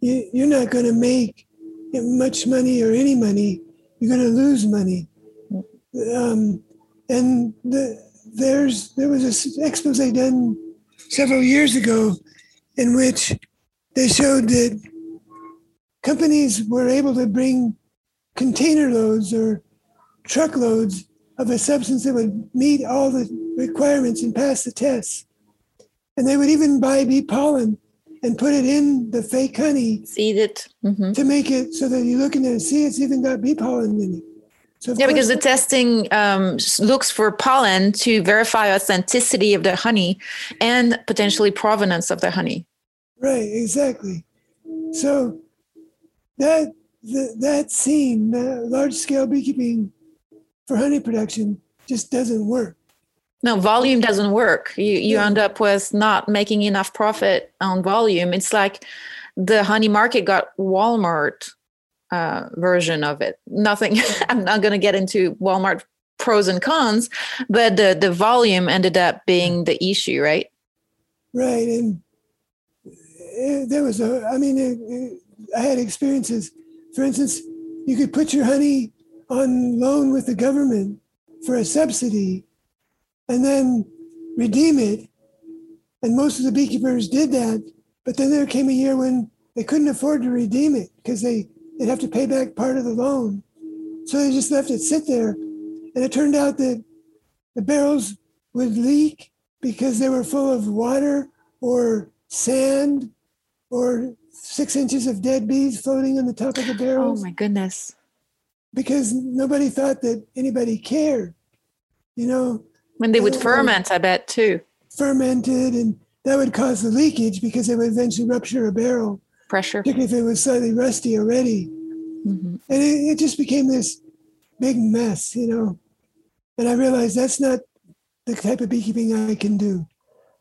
you, you're not going to make much money or any money. You're going to lose money. Um, and the, there's there was this expose done several years ago in which they showed that companies were able to bring container loads or truckloads of a substance that would meet all the requirements and pass the tests. And they would even buy bee pollen and put it in the fake honey
Seed it. Mhm.
to make it so that you look in there and see it's even got bee pollen in it. So
Yeah, because the testing um, looks for pollen to verify authenticity of the honey and potentially provenance of the honey.
Right, exactly. So that the, that scene, that large scale beekeeping for honey production, just doesn't work.
No, volume doesn't work. You you
Yeah.
end up with not making enough profit on volume. It's like the honey market got Walmart uh, version of it. Nothing. I'm not going to get into Walmart pros and cons, but the the volume ended up being the issue, right?
Right, and eh, there was a. I mean, it, it, I had experiences. For instance, you could put your honey on loan with the government for a subsidy, and then redeem it. And most of the beekeepers did that. But then there came a year when they couldn't afford to redeem it because they they'd have to pay back part of the loan. So they just left it sit there, and it turned out that the barrels would leak because they were full of water or sand or six inches of dead bees floating on the top of the barrels.
Oh my goodness.
because nobody thought that anybody cared. You know,
When they would
Oh.
ferment, I bet too.
fermented and that would cause the leakage because it would eventually rupture a barrel,
Pressure.
particularly if it was slightly rusty already.
Mhm.
And it, it just became this big mess, you know. And I realized that's not the type of beekeeping I can do.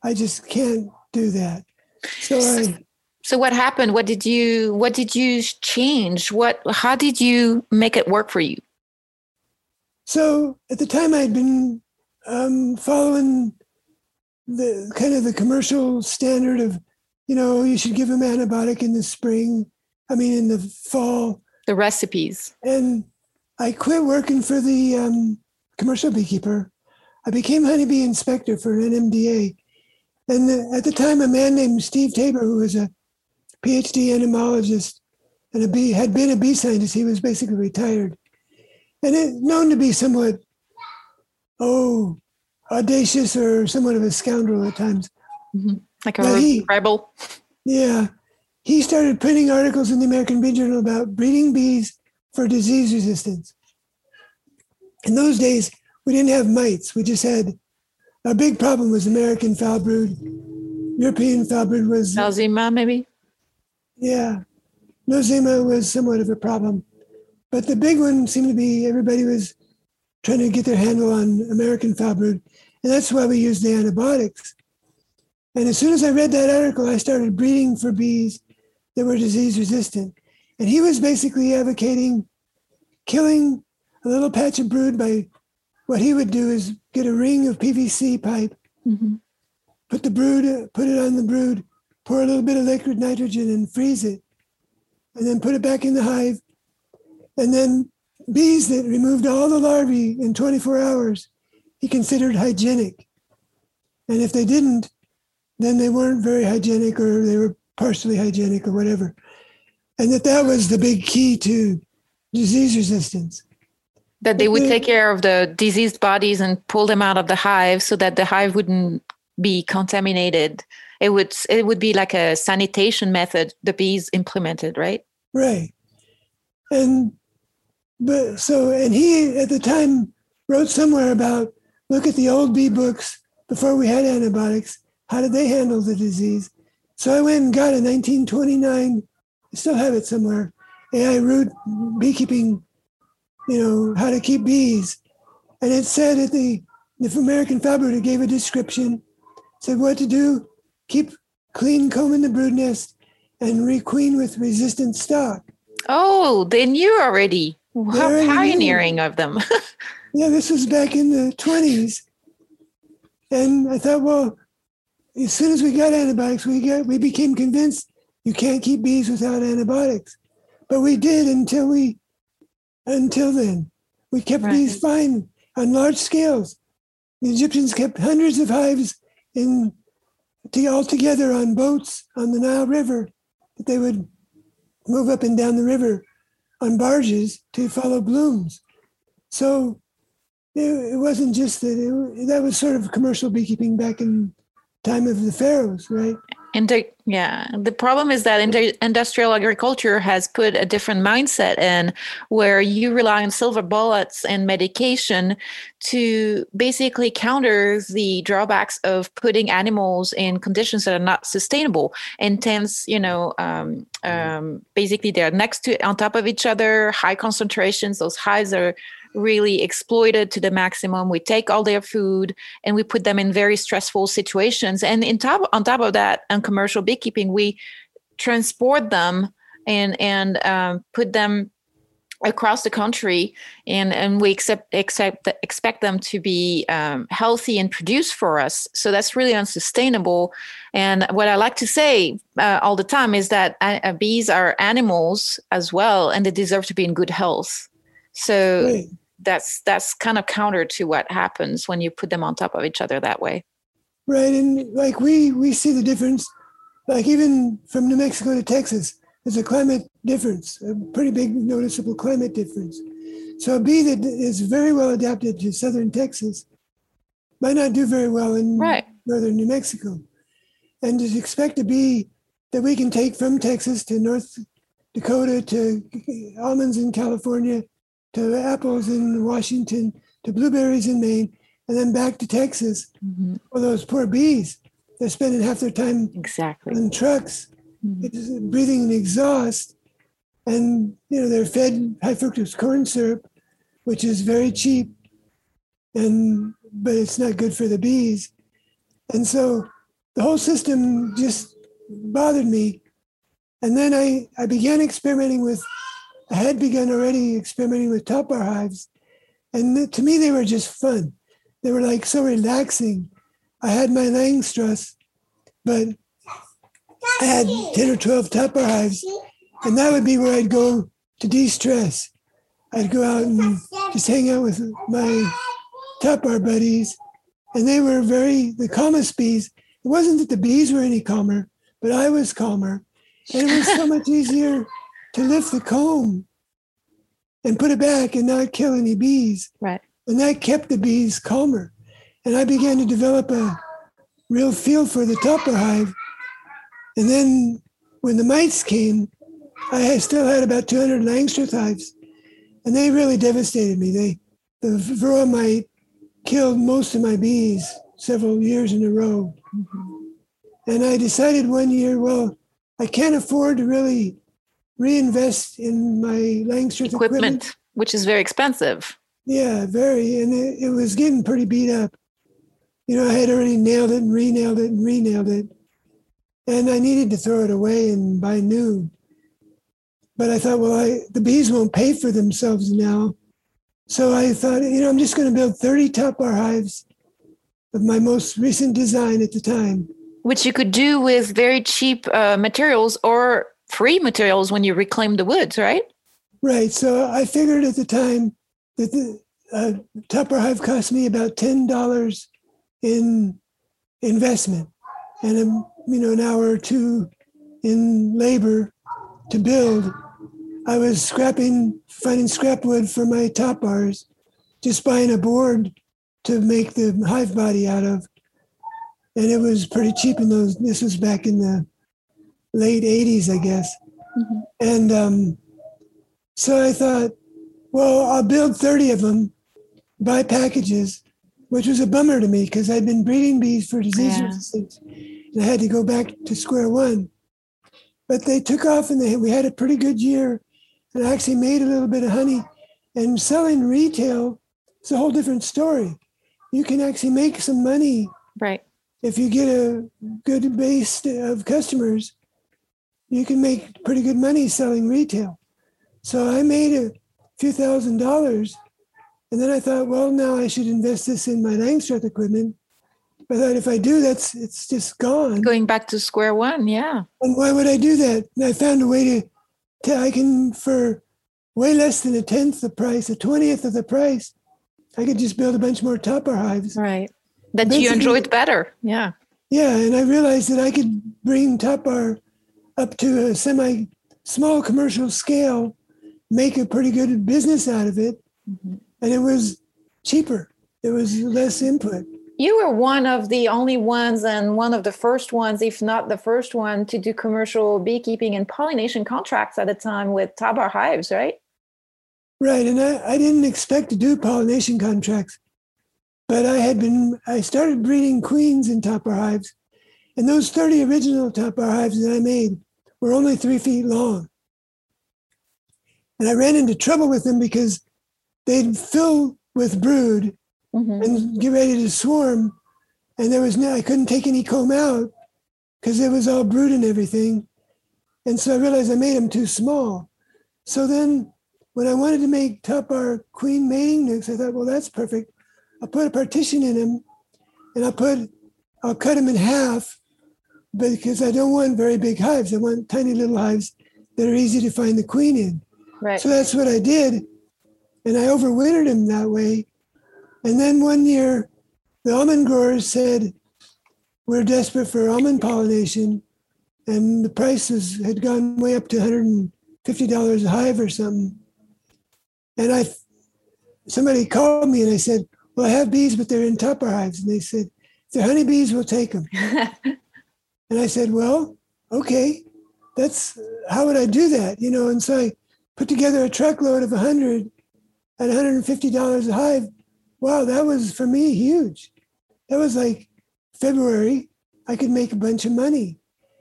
I just can't do that. So I
So what happened? What did you what did you change? What how did you make it work for you?
So at the time, I'd been um, following the kind of the commercial standard of, you know, you should give them antibiotic in the spring. I mean, in the fall.
The recipes.
And I quit working for the um, commercial beekeeper. I became honeybee inspector for an NMDA. And the, at the time, a man named Steve Taber, who was a PhD entomologist and a bee, had been a bee scientist, he was basically retired. And it, known to be somewhat, oh, audacious or somewhat of a scoundrel at times. Mm-hmm.
Like a
he-
rebel.
Yeah. He started printing articles in the American Bee Journal about breeding bees for disease resistance. In those days, we didn't have mites. We just had our big problem was American foul brood. European foul brood was,
Alzheimer, maybe?
yeah. Nosema was somewhat of a problem. But the big one seemed to be everybody was trying to get their handle on American foul brood. And that's why we used the antibiotics. And as soon as I read that article, I started breeding for bees that were disease resistant. And he was basically advocating killing a little patch of brood by what he would do is get a ring of PVC pipe,
Mhm.
put the brood, put it on the brood, pour a little bit of liquid nitrogen and freeze it, and then put it back in the hive. And then bees that removed all the larvae in 24 hours, he considered hygienic. And if they didn't, then they weren't very hygienic or they were partially hygienic or whatever. And that that was the big key to disease resistance.
that they would take care of the diseased bodies and pull them out of the hive so that the hive wouldn't be contaminated it would it would be like a sanitation method the bees implemented right
right and but so and he at the time wrote somewhere about look at the old bee books before we had antibiotics. How did they handle the disease? So i went and got a 1929 i still have it somewhere. A.I. Root beekeeping you know how to keep bees. And it said at the the american fabricator gave a description said what to do keep clean comb in the brood nest and requeen with resistant stock.
Oh they knew already how
already
pioneering of them
yeah, this was back in the 20s. And I thought, well, as soon as we got antibiotics, we got we became convinced you can't keep bees without antibiotics. But we did until we until then. We kept
Right.
bees fine on large scales. The Egyptians kept hundreds of hives in to, all together on boats on the Nile River that they would move up and down the river on barges to follow blooms. So it, it wasn't just that it, that was sort of commercial beekeeping back in time of the pharaohs, right?
Yeah, the problem is that indu- industrial agriculture has put a different mindset in where you rely on silver bullets and medication to basically counter the drawbacks of putting animals in conditions that are not sustainable. Intense, you know, um, um, basically they're next to on top of each other, high concentrations. Those highs are really exploited to the maximum. We take all their food and we put them in very stressful situations. And in top on top of that, on commercial beekeeping, we transport them and and um, put them across the country and and we accept accept expect them to be um, healthy and produce for us so that's really unsustainable and what i like to say uh, all the time is that uh, bees are animals as well and they deserve to be in good health so. That's that's kind of counter to what happens when you put them on top of each other that way
Right. And like we we see the difference, like even from New Mexico to Texas, there's a climate difference, a pretty big noticeable climate difference. So a bee that is very well adapted to southern Texas might not do very well in
right
northern New Mexico. And to expect a bee that we can take from Texas to North Dakota to almonds in California to apples in Washington to blueberries in Maine and then back to Texas
Mhm.
for those poor bees. They're spending half their time
exactly
in trucks,
Mhm.
breathing in exhaust, and you know they're fed high fructose corn syrup, which is very cheap, and but it's not good for the bees, and so the whole system just bothered me. And then I, I began experimenting with, I had begun already experimenting with top bar hives, and to me they were just fun. They were like so relaxing. I had my Langstroth, but I had 10 or 12 top bar hives, and that would be where I'd go to de stress. I'd go out and just hang out with my top bar buddies, and they were very, the calmest bees. It wasn't that the bees were any calmer, but I was calmer. And it was so much easier to lift the comb and put it back and not kill any bees.
right
And that kept the bees calmer. And I began to develop a real feel for the top bar hive. And then when the mites came, I still had about 200 Langstroth hives. And they really devastated me. They, the varroa mite killed most of my bees several years in a row. Mm-hmm. And I decided one year, well, I can't afford to really reinvest in my Langstroth
equipment,
equipment.
which is very expensive
Yeah, very. And it, it was getting pretty beat up. You know, I had already nailed it and re nailed it and re nailed it. And I needed to throw it away and buy new. But I thought, well, I, the bees won't pay for themselves now. So I thought, you know, I'm just going to build 30 top bar hives of my most recent design at the time.
which you could do with very cheap uh, materials or free materials when you reclaim the woods, right?
Right. So I figured at the time that the uh, top bar Hive cost me about ten dollars in investment, and um, you know an hour or two in labor to build. I was scrapping, finding scrap wood for my top bars, just buying a board to make the hive body out of. And it was pretty cheap in those. This was back in the late 80s, I guess. Mm-hmm. And um, so I thought, well, I'll build 30 of them, buy packages, which was a bummer to me because I'd been breeding bees for disease yeah. resistance. And I had to go back to square one. But they took off and they, we had a pretty good year. And I actually made a little bit of honey. And selling retail is a whole different story. You can actually make some money.
Right.
If you get a good base of customers, you can make pretty good money selling retail. So I made a few thousand dollars. And then I thought, well, now I should invest this in my Langstroth equipment. But I thought if I do, that's it's just gone.
Going back to square one, yeah.
And why would I do that? And I found a way to, to I can for way less than a tenth the price, a twentieth of the price, I could just build a bunch more top bar hives.
Right. That Basically, you enjoyed better. Yeah.
Yeah. And I realized that I could bring top bar up to a semi small commercial scale, make a pretty good business out of it. Mm-hmm. And it was cheaper, it was less input.
You were one of the only ones and one of the first ones, if not the first one, to do commercial beekeeping and pollination contracts at the time with top bar hives, right?
Right. And I, I didn't expect to do pollination contracts, but I had been, I started breeding queens in top bar hives. And those 30 original top bar hives that I made were only three feet long. And I ran into trouble with them because they'd fill with brood mm-hmm. and get ready to swarm. And there was no, I couldn't take any comb out because it was all brood and everything. And so I realized I made them too small. So then when I wanted to make top bar queen mating nukes, I thought, well, that's perfect. I'll put a partition in them and I'll put, I'll cut them in half because I don't want very big hives. I want tiny little hives that are easy to find the queen in.
Right.
So that's what I did. And I overwintered them that way. And then one year, the almond growers said, We're desperate for almond pollination. And the prices had gone way up to $150 a hive or something. And I, somebody called me and I said, Well, I have bees, but they're in top bar hives. And they said, The they're honeybees, we'll take them. and I said, Well, okay, that's how would I do that? You know, and so I put together a truckload of 100 at $150 a hive. Wow, that was for me huge. That was like February. I could make a bunch of money.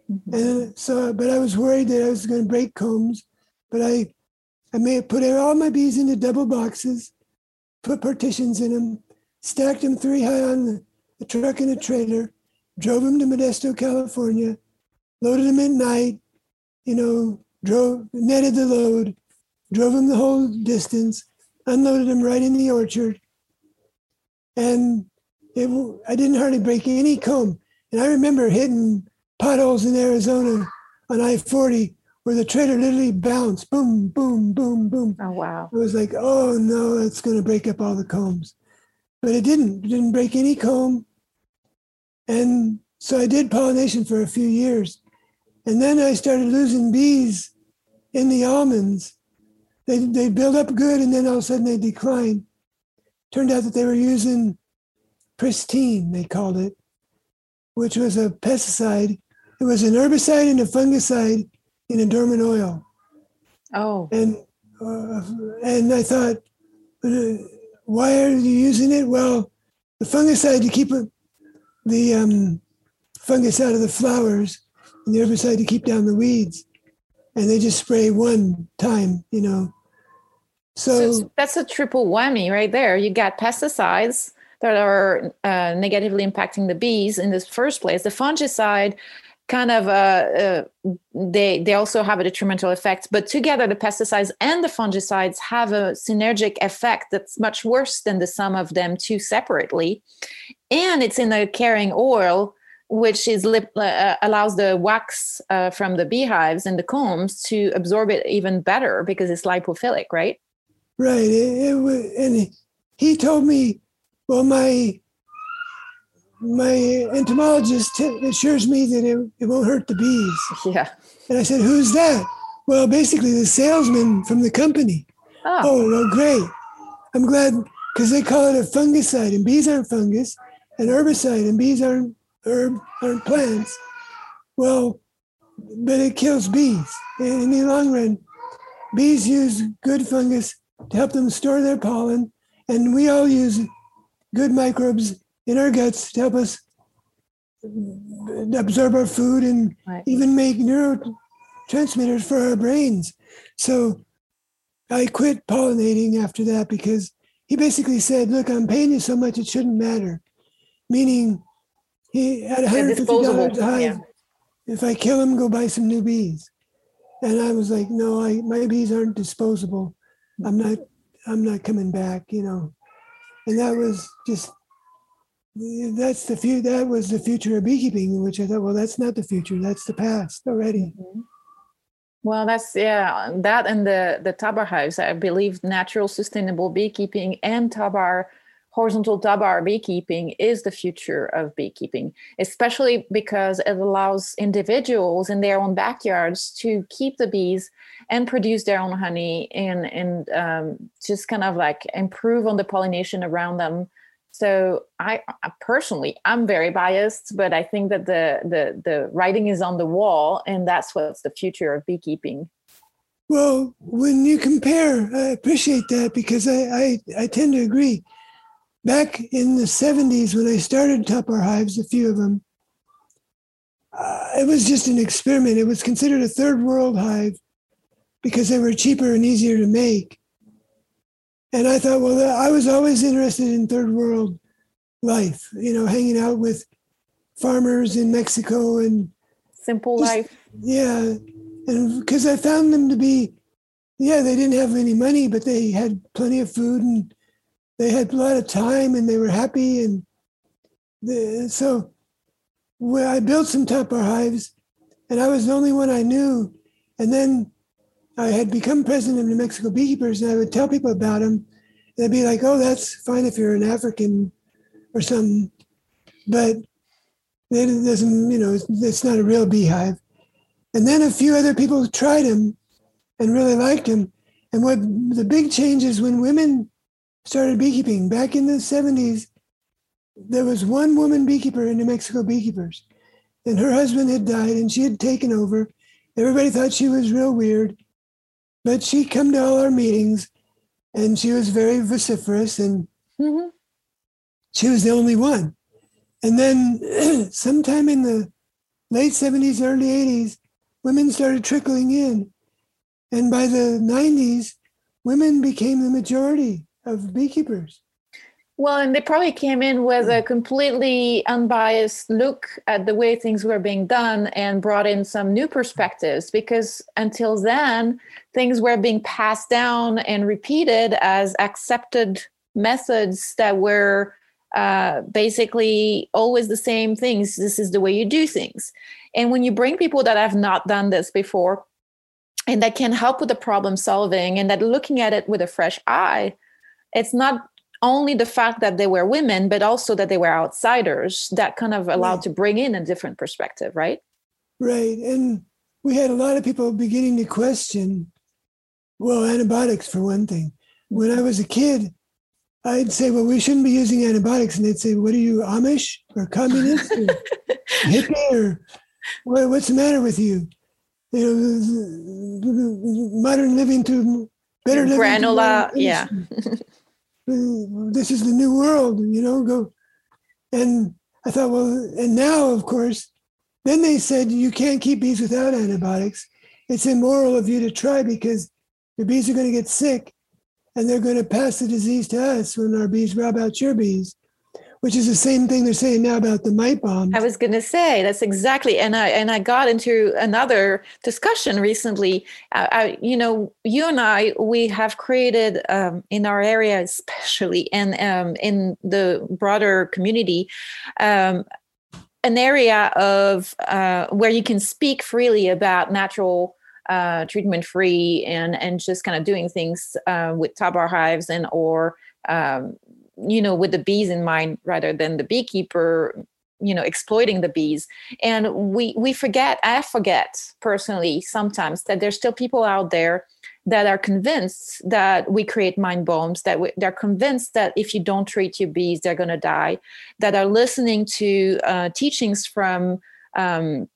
Mm-hmm. And so, but I was worried that I was going to break combs. But I, I may put all my bees into double boxes, put partitions in them, stacked them three high on the, the truck and a trailer, drove him to Modesto, California, loaded him at night, you know, drove, netted the load, drove him the whole distance, unloaded him right in the orchard. And it, I didn't hardly break any comb. And I remember hitting potholes in Arizona on I 40 where the trailer literally bounced boom, boom, boom, boom.
Oh, wow.
It was like, oh no, it's going to break up all the combs. But it didn't. It didn't break any comb. And so I did pollination for a few years. And then I started losing bees in the almonds they, they build up good and then all of a sudden they decline. Turned out that they were using pristine, they called it, which was a pesticide. It was an herbicide and a fungicide in a dormant oil.
Oh.
And uh, and I thought, uh, why are you using it? Well, the fungicide to keep the um, fungus out of the flowers, and the herbicide to keep down the weeds. And they just spray one time, you know. So,
so that's a triple whammy right there. You got pesticides that are uh, negatively impacting the bees in the first place. The fungicide kind of uh, uh, they they also have a detrimental effect but together the pesticides and the fungicides have a synergic effect that's much worse than the sum of them two separately and it's in the carrying oil which is lip, uh, allows the wax uh, from the beehives and the combs to absorb it even better because it's lipophilic right
Right. It, it, and he told me, well, my my entomologist assures me that it, it won't hurt the bees.
Yeah.
And I said, who's that? Well, basically the salesman from the company.
Oh,
oh well, great. I'm glad because they call it a fungicide, and bees aren't fungus, and herbicide, and bees aren't herb, aren't plants. Well, but it kills bees. And in the long run, bees use good fungus to help them store their pollen, and we all use good microbes in our guts to help us absorb our food and
Right.
even make neurotransmitters for our brains. So I quit pollinating after that because he basically said, Look, I'm paying you so much, it shouldn't matter. Meaning, he at $150
disposable,
a hive,
yeah.
if I kill him, go buy some new bees. And I was like, No, I, my bees aren't disposable. I'm not, I'm not coming back, you know. And that was just that's the few that was the future of beekeeping which i thought well that's not the future that's the past already mm-hmm.
Well, that's yeah, that and the the top bar hives. I believe natural, sustainable beekeeping and top bar horizontal top bar beekeeping is the future of beekeeping, especially because it allows individuals in their own backyards to keep the bees and produce their own honey and and um, just kind of like improve on the pollination around them. So I, I personally, I'm very biased, but I think that the the the writing is on the wall, and that's what's the future of beekeeping.
well when you compare i appreciate that because i i, I tend to agree back in the 70s when i started top bar hives a few of them uh, it was just an experiment. It was considered a third world hive because they were cheaper and easier to make. And i thought well i was always interested in third world life you know hanging out with farmers in mexico and
Simple
Just-
life.
yeah, and because I found them to be, yeah, they didn't have any money, but they had plenty of food and they had a lot of time and they were happy. And the, so well, I built some top bar hives and I was the only one I knew. And then I had become president of New Mexico Beekeepers and I would tell people about them. And They'd be like, oh, that's fine if you're an African or something. But it doesn't, you know, it's, it's not a real beehive. And then a few other people tried him and really liked him. And what the big change is when women started beekeeping back in the 70s, there was one woman beekeeper in New Mexico Beekeepers, and her husband had died and she had taken over. Everybody thought she was real weird, but she'd come to all our meetings and she was very vociferous and
Mhm.
she was the only one. And then sometime in the late 70s, early 80s, women started trickling in. And by the 90s, women became the majority of beekeepers.
Well, and they probably came in with a completely unbiased look at the way things were being done and brought in some new perspectives because until then, things were being passed down and repeated as accepted methods that were uh, basically always the same things. This is the way you do things. And when you bring people that have not done this before and that can help with the problem solving and that looking at it with a fresh eye, it's not only the fact that they were women, but also that they were outsiders that kind of allowed
Right.
to bring in a different perspective, right?
Right. And we had a lot of people beginning to question, well, antibiotics for one thing. When I was a kid, I'd say, well, we shouldn't be using antibiotics. And they'd say, what are you, Amish or communist or hippie or what, what's the matter with you? You know, modern living to better living.
Granola, yeah.
medicine. this is the new world, you know, go. And I thought, well, and now, of course, then they said you can't keep bees without antibiotics. It's immoral of you to try because the bees are going to get sick and they're going to pass the disease to us when our bees rob out your bees, which is the same thing they're saying now about the mite bomb.
I was going to say that's exactly, and I and I got into another discussion recently. Uh, I, you know, you and I, we have created um, in our area, especially and um, in the broader community, um, an area of uh, where you can speak freely about natural. Uh, treatment free and and just kind of doing things uh, with top bar hives and or um, you know with the bees in mind rather than the beekeeper you know exploiting the bees. And we we forget i forget personally sometimes that there's still people out there that are convinced that we create mite bombs, that we, they're convinced that if you don't treat your bees, they're going to die, that are listening to uh, teachings from um,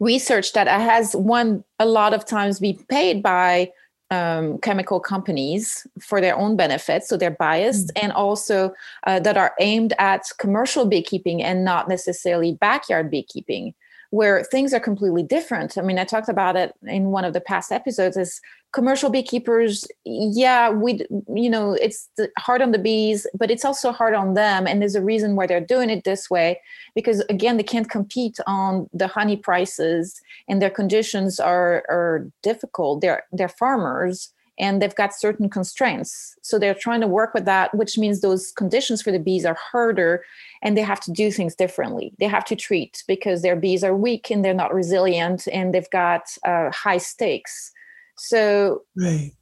research that has one a lot of times be paid by um, chemical companies for their own benefit, so they're biased, mm-hmm. and also uh, that are aimed at commercial beekeeping and not necessarily backyard beekeeping where things are completely different. I mean, I talked about it in one of the past episodes is commercial beekeepers, yeah, we you know, it's hard on the bees, but it's also hard on them and there's a reason why they're doing it this way because again, they can't compete on the honey prices and their conditions are are difficult. They're they're farmers and they've got certain constraints. So they're trying to work with that, which means those conditions for the bees are harder and they have to do things differently. They have to treat because their bees are weak and they're not resilient and they've got uh, high stakes. So,
right.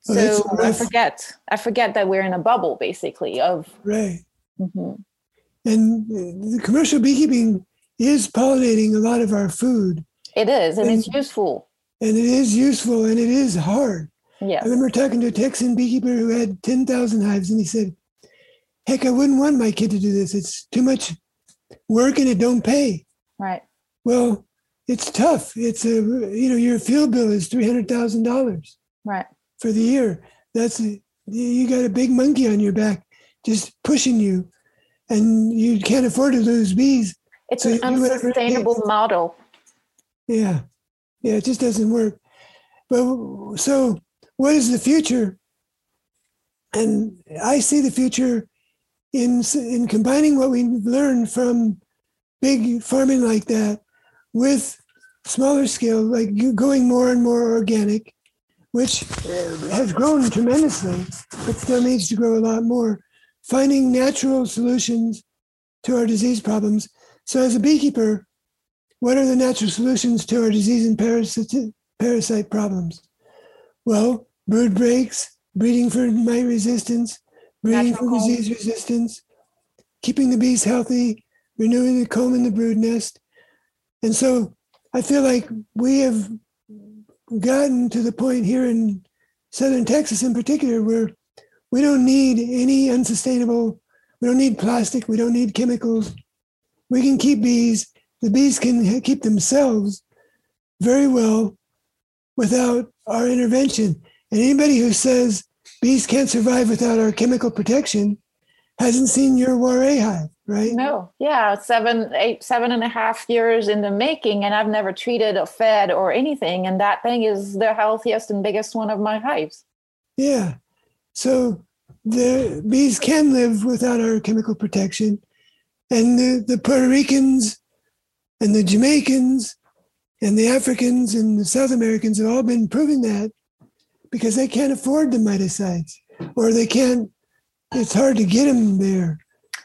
So I forget, I forget that we're in a bubble basically of.
Right. Mm-hmm. And the commercial beekeeping is pollinating a lot of our food.
It is, and, and it's useful.
And it is useful and it is hard.
Yes.
I remember talking to a Texan beekeeper who had 10,000 hives, and he said, Heck, I wouldn't want my kid to do this. It's too much work and it don't pay.
Right.
Well, it's tough. It's a, you know, your field bill is $300,000.
Right.
For the year. That's, a, you got a big monkey on your back just pushing you, and you can't afford to lose bees.
It's so an unsustainable model.
Yeah. Yeah, it just doesn't work. But so what is the future? And I see the future in, in combining what we learned from big farming like that with smaller scale, like going more and more organic, which uh, has grown tremendously, but still needs to grow a lot more. Finding natural solutions to our disease problems. So, as a beekeeper, what are the natural solutions to our disease and parasite, parasite problems? Well, brood breaks, breeding for mite resistance, breeding Natural for disease resistance, keeping the bees healthy, renewing the comb in the brood nest. And so I feel like we have gotten to the point here in southern Texas in particular where we don't need any unsustainable, we don't need plastic, we don't need chemicals. We can keep bees, the bees can keep themselves very well without our intervention. And anybody who says bees can't survive without our chemical protection hasn't seen your Warré hive, right?
No. Yeah, seven, eight, seven and a half years in the making, and I've never treated or fed or anything. And that thing is the healthiest and biggest one of my hives.
Yeah. So the bees can live without our chemical protection. And the, the Puerto Ricans and the Jamaicans and the Africans and the South Americans have all been proving that because they can't afford the miticides or they can't, it's hard to get them there.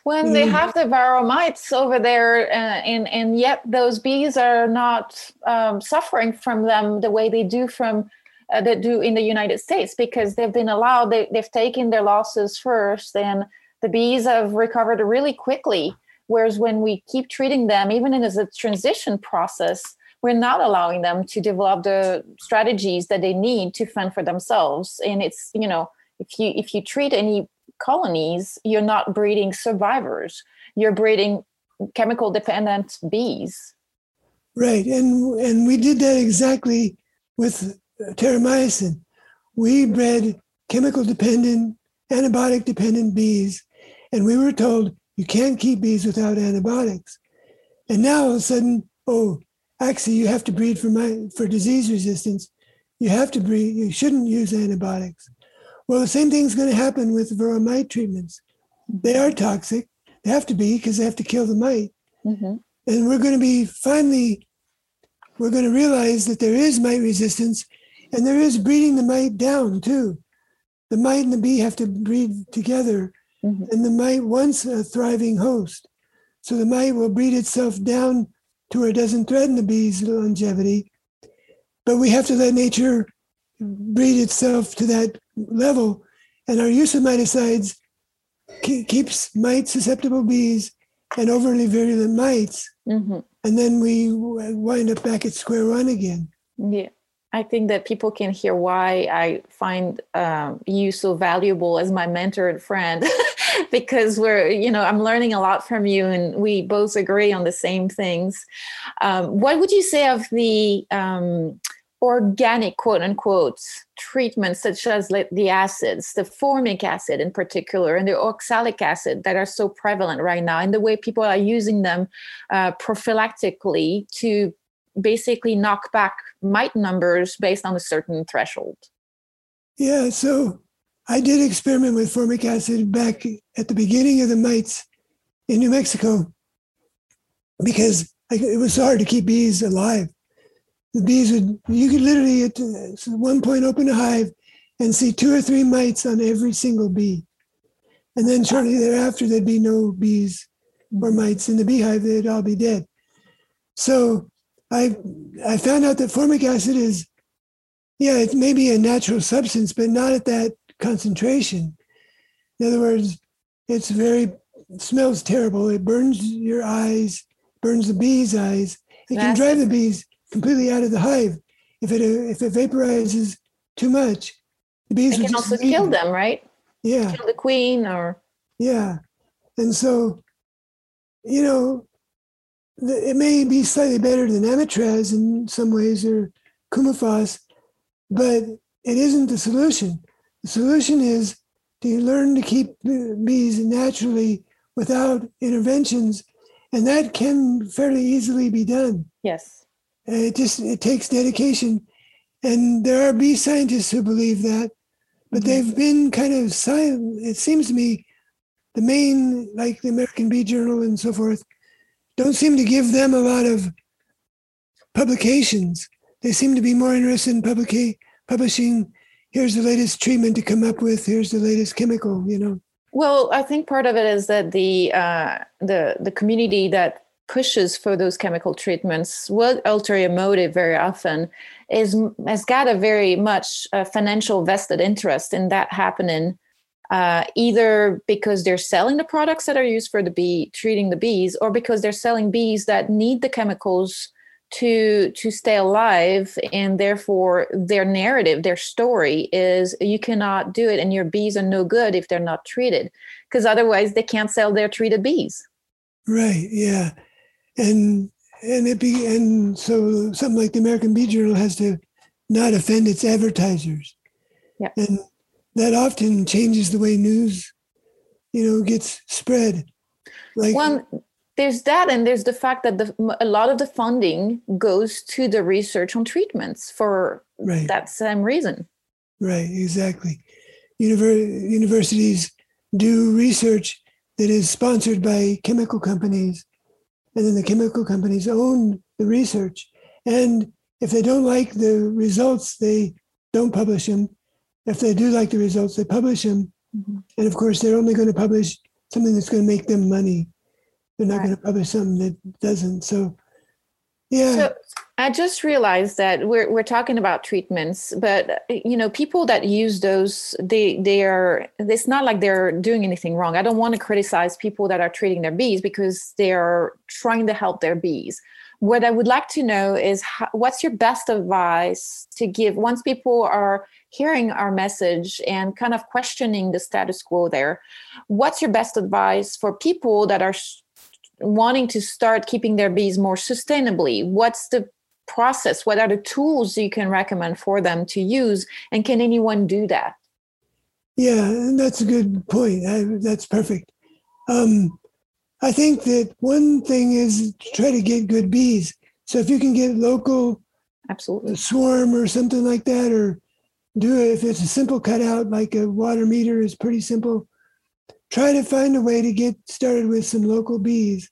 When they have the varroa mites over there, uh, and, and yet those bees are not um, suffering from them the way they do from uh, that do in the United States because they've been allowed, they, they've taken their losses first, and the bees have recovered really quickly. Whereas when we keep treating them, even in as a transition process, we're not allowing them to develop the strategies that they need to fend for themselves. And it's you know if you if you treat any colonies you're not breeding survivors. You're breeding chemical dependent bees.
Right. And and we did that exactly with terramycin we bred chemical dependent antibiotic dependent bees and we were told you can't keep bees without antibiotics. And now all of a sudden oh actually you have to breed for my for disease resistance. You have to breed. You shouldn't use antibiotics. Well, the same thing's going to happen with varroa mite treatments. They are toxic. They have to be because they have to kill the mite. Mm-hmm. And we're going to be finally, we're going to realize that there is mite resistance, and there is breeding the mite down too. The mite and the bee have to breed together, mm-hmm. and the mite wants a thriving host. So the mite will breed itself down to where it doesn't threaten the bee's longevity. But we have to let nature breed itself to that level. And our use of miticides keeps mite susceptible bees and overly virulent mites. Mm-hmm. And then we wind up back at square one again.
Yeah. I think that people can hear why I find um, you so valuable as my mentor and friend because we're, you know, I'm learning a lot from you and we both agree on the same things. Um, what would you say of the um, organic, quote unquote, treatments such as the acids, the formic acid in particular, and the oxalic acid that are so prevalent right now, and the way people are using them uh, prophylactically to basically knock back mite numbers based on a certain threshold.
Yeah, so I did experiment with formic acid back at the beginning of the mites in New Mexico because it was hard to keep bees alive. The bees would, you could literally at uh, one point open a hive and see two or three mites on every single bee. And then shortly thereafter, there'd be no bees or mites in the beehive, they'd all be dead. So I I found out that formic acid is, yeah, it may be a natural substance, but not at that concentration. In other words, it's very it smells terrible. It burns your eyes, burns the bees' eyes. It can drive the bees completely out of the hive if it if it vaporizes too much.
The bees it can also leave. kill them, right?
Yeah,
kill the queen or
yeah, and so you know it may be slightly better than amitraz in some ways or coumaphos, but it isn't the solution. The solution is to learn to keep bees naturally without interventions, and that can fairly easily be done.
Yes.
It just it takes dedication, and there are bee scientists who believe that, but mm-hmm. they've been kind of silent. It seems to me, the main like the American Bee Journal and so forth don't seem to give them a lot of publications. They seem to be more interested in publica- publishing. Here's the latest treatment to come up with. Here's the latest chemical. You know.
Well, I think part of it is that the uh, the the community that pushes for those chemical treatments, what ulterior motive very often is has got a very much uh, financial vested interest in that happening uh, either because they're selling the products that are used for the bee treating the bees or because they're selling bees that need the chemicals to to stay alive and therefore their narrative their story is you cannot do it and your bees are no good if they're not treated because otherwise they can't sell their treated bees.
Right yeah. And and it be and so something like the american bee journal has to not offend its advertisers.
Yeah
and that often changes the way news, you know, gets spread.
Like well, there's that, and there's the fact that the, a lot of the funding goes to the research on treatments for right. that same reason.
Right, exactly. Univer- universities do research that is sponsored by chemical companies, and then the chemical companies own the research. And if they don't like the results, they don't publish them if they do like the results, they publish them. Mm-hmm. And of course, they're only going to publish something that's going to make them money. They're not right. going to publish something that doesn't. So, yeah. So
I just realized that we're we're talking about treatments, but you know, people that use those, they they are. It's not like they're doing anything wrong. I don't want to criticize people that are treating their bees because they are trying to help their bees what I would like to know is how, what's your best advice to give once people are hearing our message and kind of questioning the status quo there what's your best advice for people that are wanting to start keeping their bees more sustainably? What's the process? What are the tools you can recommend for them to use? And can anyone do that?
Yeah that's a good point. I, that's perfect. Um, i think that one thing is to try to get good bees. So if you can get local
absolutely.
swarm or something like that or do it if it's a simple cutout like a water meter is pretty simple try to find a way to get started with some local bees.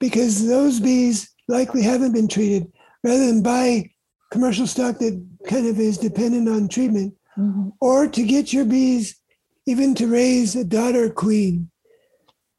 Because those bees likely haven't been treated rather than buy commercial stock that kind of is dependent on treatment mm-hmm. or to get your bees even to raise a daughter queen.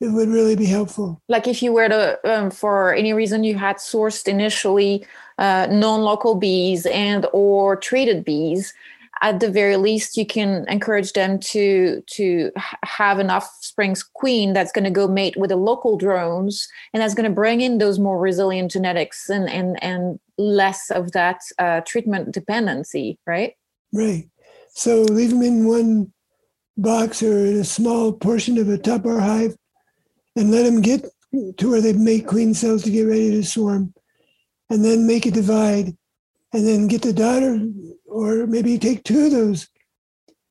It would really be helpful.
Like if you were to um, for any reason you had sourced initially uh, non-local bees and or treated bees at the very least you can encourage them to to have an offspring's queen that's going to go mate with the local drones and that's going to bring in those more resilient genetics and and and less of that uh, treatment dependency right?
Right. So leave them in one box or in a small portion of a top bar hive and let them get to where they make queen cells to get ready to swarm and then make a divide and then get the daughter or maybe take two of those.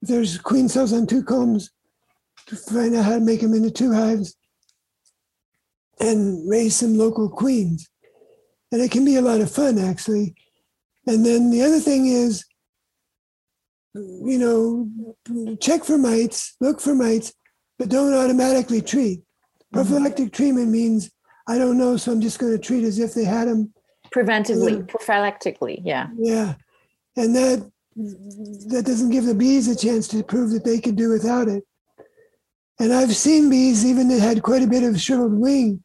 If there's queen cells on two combs, to find out how to make them into two hives and raise some local queens. And it can be a lot of fun, actually. And then the other thing is, you know, check for mites, look for mites, but don't automatically treat. Mm-hmm. Prophylactic treatment means I don't know, so I'm just going to treat as if they had them.
Preventively, prophylactically, yeah.
Yeah and that that doesn't give the bees a chance to prove that they can do without it. And I've seen bees even that had quite a bit of shriveled wing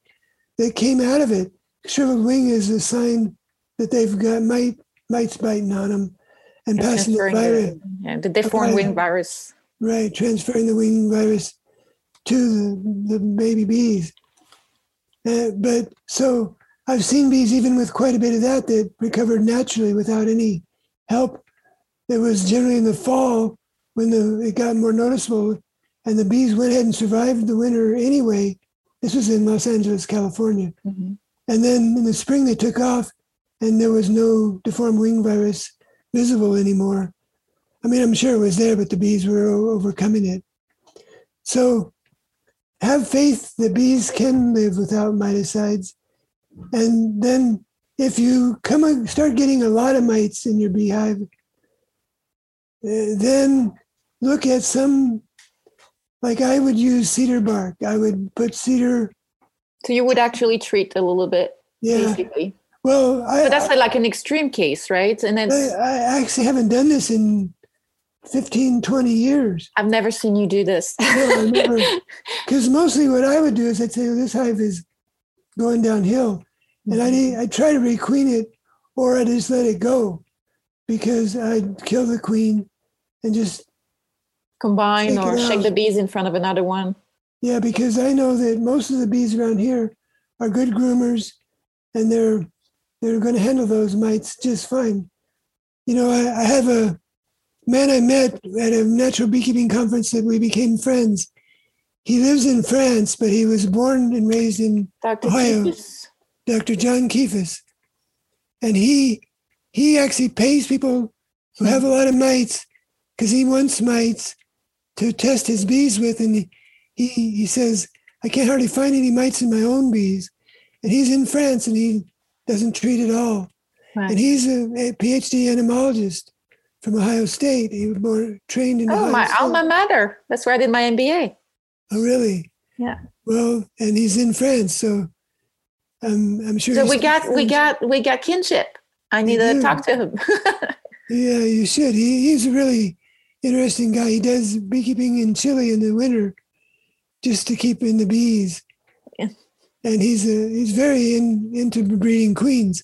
that came out of it. Shriveled wing is a sign that they've got mite mites biting on them and passing the virus.
The, yeah, the deformed wing virus.
Right, transferring the wing virus to the, the baby bees. Uh, but so I've seen bees even with quite a bit of that that recovered naturally without any help. It was generally in the fall when the, it got more noticeable, and the bees went ahead and survived the winter anyway. This was in Los Angeles, California. Mm-hmm. And then in the spring, they took off, and there was no deformed wing virus visible anymore. I mean, I'm sure it was there, but the bees were overcoming it. So have faith that bees can live without miticides. And then if you come and start getting a lot of mites in your beehive, uh, then look at some, like I would use cedar bark. I would put cedar.
So you would actually treat a little bit,
yeah.
basically.
Well, I,
but that's I, like an extreme case, right?
And then I, I actually haven't done this in 15, 20 years.
I've never seen you do this.
Because mostly what I would do is I'd say, well, this hive is going downhill and I mm-hmm. I try to requeen it, or I just let it go, because I'd kill the queen, and just
combine or shake the bees in front of another one.
Yeah, because I know that most of the bees around here are good groomers, and they're they're going to handle those mites just fine. You know, I, I have a man I met at a natural beekeeping conference that we became friends. He lives in France, but he was born and raised in Dr. Ohio. Dr. John Kefuss. And he he actually pays people who have a lot of mites because he wants mites to test his bees with. And he, he, he says, I can't hardly find any mites in my own bees. And he's in France and he doesn't treat at all. Right. And he's a, a, PhD entomologist from Ohio State. He was born, trained in
Oh,
Ohio
my
State.
alma mater. That's where I did my MBA.
Oh, really?
Yeah.
Well, and he's in France. So I'm, I'm sure.
So we got we got we got kinship. I need to talk to him.
yeah, you should. He, he's a really interesting guy. He does beekeeping in Chile in the winter, just to keep in the bees. Yeah. And he's a, he's very in, into breeding queens.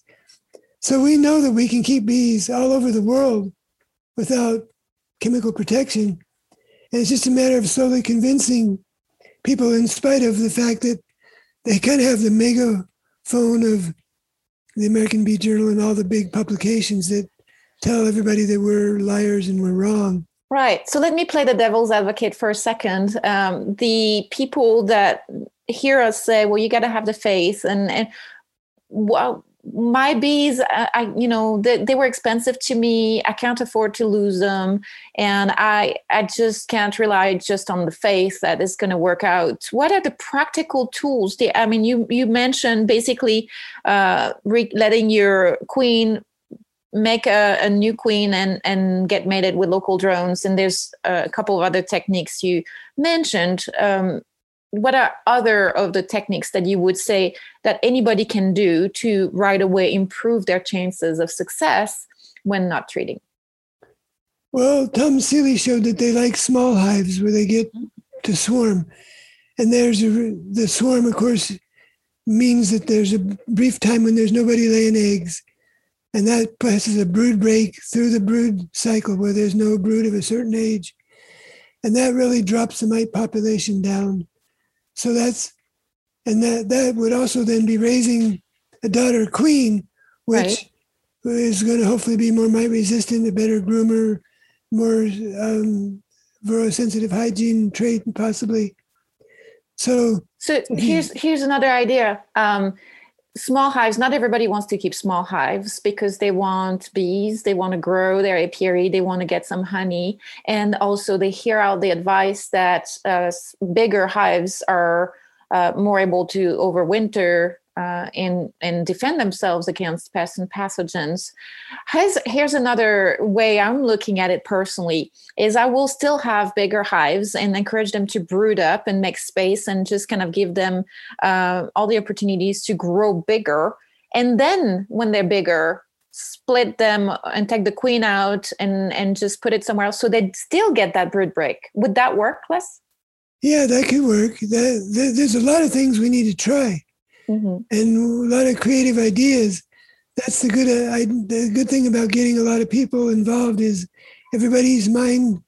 So we know that we can keep bees all over the world without chemical protection. And it's just a matter of slowly convincing people, in spite of the fact that they kind of have the mega phone of the American Bee Journal and all the big publications that tell everybody that we're liars and we're wrong.
Right. So let me play the devil's advocate for a second. Um, the people that hear us say, "Well, you got to have the faith," and and well, my bees I, I, you know they, they were expensive to me. I can't afford to lose them. And i i just can't rely just on the faith that it's going to work out. What are the practical tools? The, i mean you you mentioned basically uh, re- letting your queen make a, a, new queen and and get mated with local drones. And there's a couple of other techniques you mentioned. Um, what are other of the techniques that you would say that anybody can do to right away improve their chances of success when not treating?
Well, Tom Seeley showed that they like small hives where they get to swarm. And there's a, the swarm, of course, means that there's a brief time when there's nobody laying eggs. and that passes a brood break through the brood cycle where there's no brood of a certain age. And that really drops the mite population down. So that's, and that, that would also then be raising a daughter queen, which right. is going to hopefully be more mite resistant, a better groomer, more um, sensitive hygiene trait, possibly. So,
so here's here's another idea. Um, small hives not everybody wants to keep small hives because they want bees they want to grow their apiary they want to get some honey. And also they hear out the advice that uh, bigger hives are uh, more able to overwinter uh, and and defend themselves against pests and pathogens. Here's, here's another way I'm looking at it personally: is I will still have bigger hives and encourage them to brood up and make space and just kind of give them uh, all the opportunities to grow bigger. And then when they're bigger, split them and take the queen out and and just put it somewhere else so they still get that brood break. Would that work, Les?
Yeah, that could work. That, that, there's a lot of things we need to try mm-hmm. and a lot of creative ideas. That's the good. Uh, I, the good thing about getting a lot of people involved is everybody's mind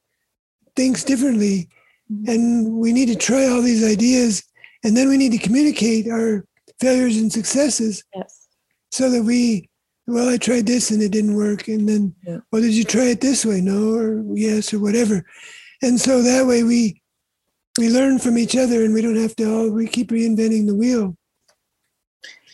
thinks differently, mm-hmm. and we need to try all these ideas, and then we need to communicate our failures and successes,
yes.
so that we. Well, I tried this and it didn't work, and then, yeah. well, did you try it this way? No, or yes, or whatever, and so that way we we learn from each other, and we don't have to all we keep reinventing the wheel.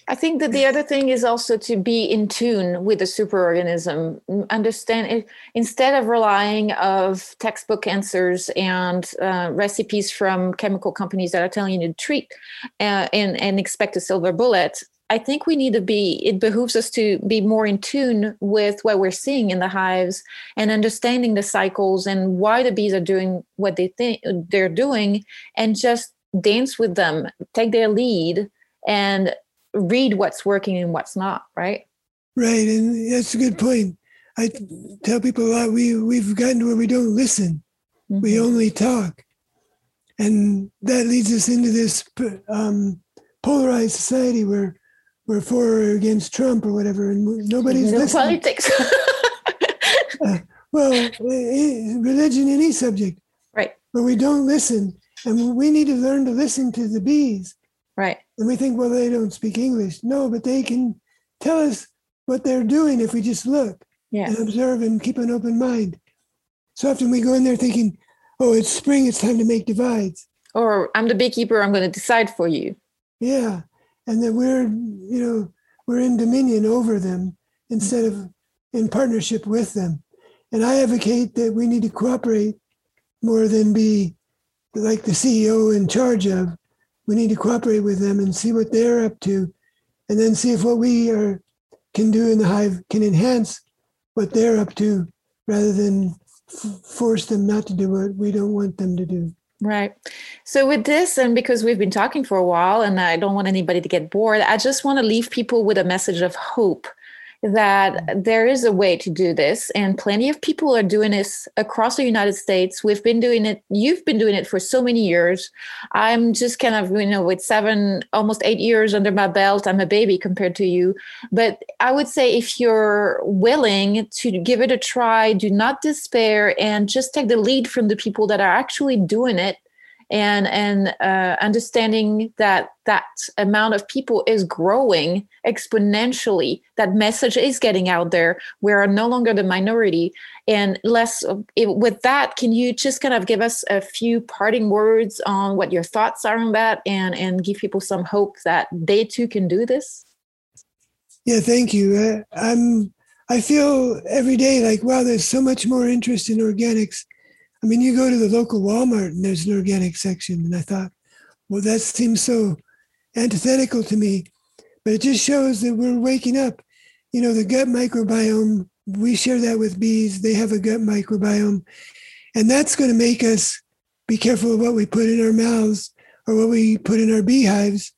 I think that the other thing is also to be in tune with the superorganism. Understand it, instead of relying of textbook answers and uh, recipes from chemical companies that are telling you to treat uh, and and expect a silver bullet. I think we need to be. It behooves us to be more in tune with what we're seeing in the hives and understanding the cycles and why the bees are doing what they think they're doing, and just dance with them, take their lead, and read what's working and what's not, right?
Right, and that's a good point. I tell people a lot. We we've gotten to where we don't listen; mm-hmm. we only talk, and that leads us into this um, polarized society where we're for or against Trump or whatever, and nobody's no listening.
Politics.
uh, well, religion, any subject,
right?
But we don't listen, and we need to learn to listen to the bees
Right.
And we think, well, they don't speak English. No, but they can tell us what they're doing if we just look
yeah.
and observe and keep an open mind. So often we go in there thinking, oh, it's spring, it's time to make divides.
Or I'm the beekeeper, I'm going to decide for you.
Yeah. And that we're, you know, we're in dominion over them instead of in partnership with them. And I advocate that we need to cooperate more than be like the CEO in charge of we need to cooperate with them and see what they're up to, and then see if what we are can do in the hive can enhance what they're up to, rather than f- force them not to do what we don't want them to do.
Right. So, with this, and because we've been talking for a while, and I don't want anybody to get bored, I just want to leave people with a message of hope that there is a way to do this and plenty of people are doing this across the united states. We've been doing it you've been doing it for so many years. I'm just kind of you know with seven almost eight years under my belt i'm a baby compared to you. But i would say if you're willing to give it a try do not despair and just take the lead from the people that are actually doing it and and uh, understanding that that amount of people is growing exponentially. That message is getting out there. We are no longer the minority. And Les with that can you just kind of give us a few parting words on what your thoughts are on that and and give people some hope that they too can do this?
Yeah thank you. Uh, i'm i feel every day like wow there's so much more interest in organics I mean, you go to the local Walmart and there's an organic section. And I thought, well, that seems so antithetical to me. But it just shows that we're waking up. You know, the gut microbiome, we share that with bees. They have a gut microbiome. And that's going to make us be careful of what we put in our mouths or what we put in our beehives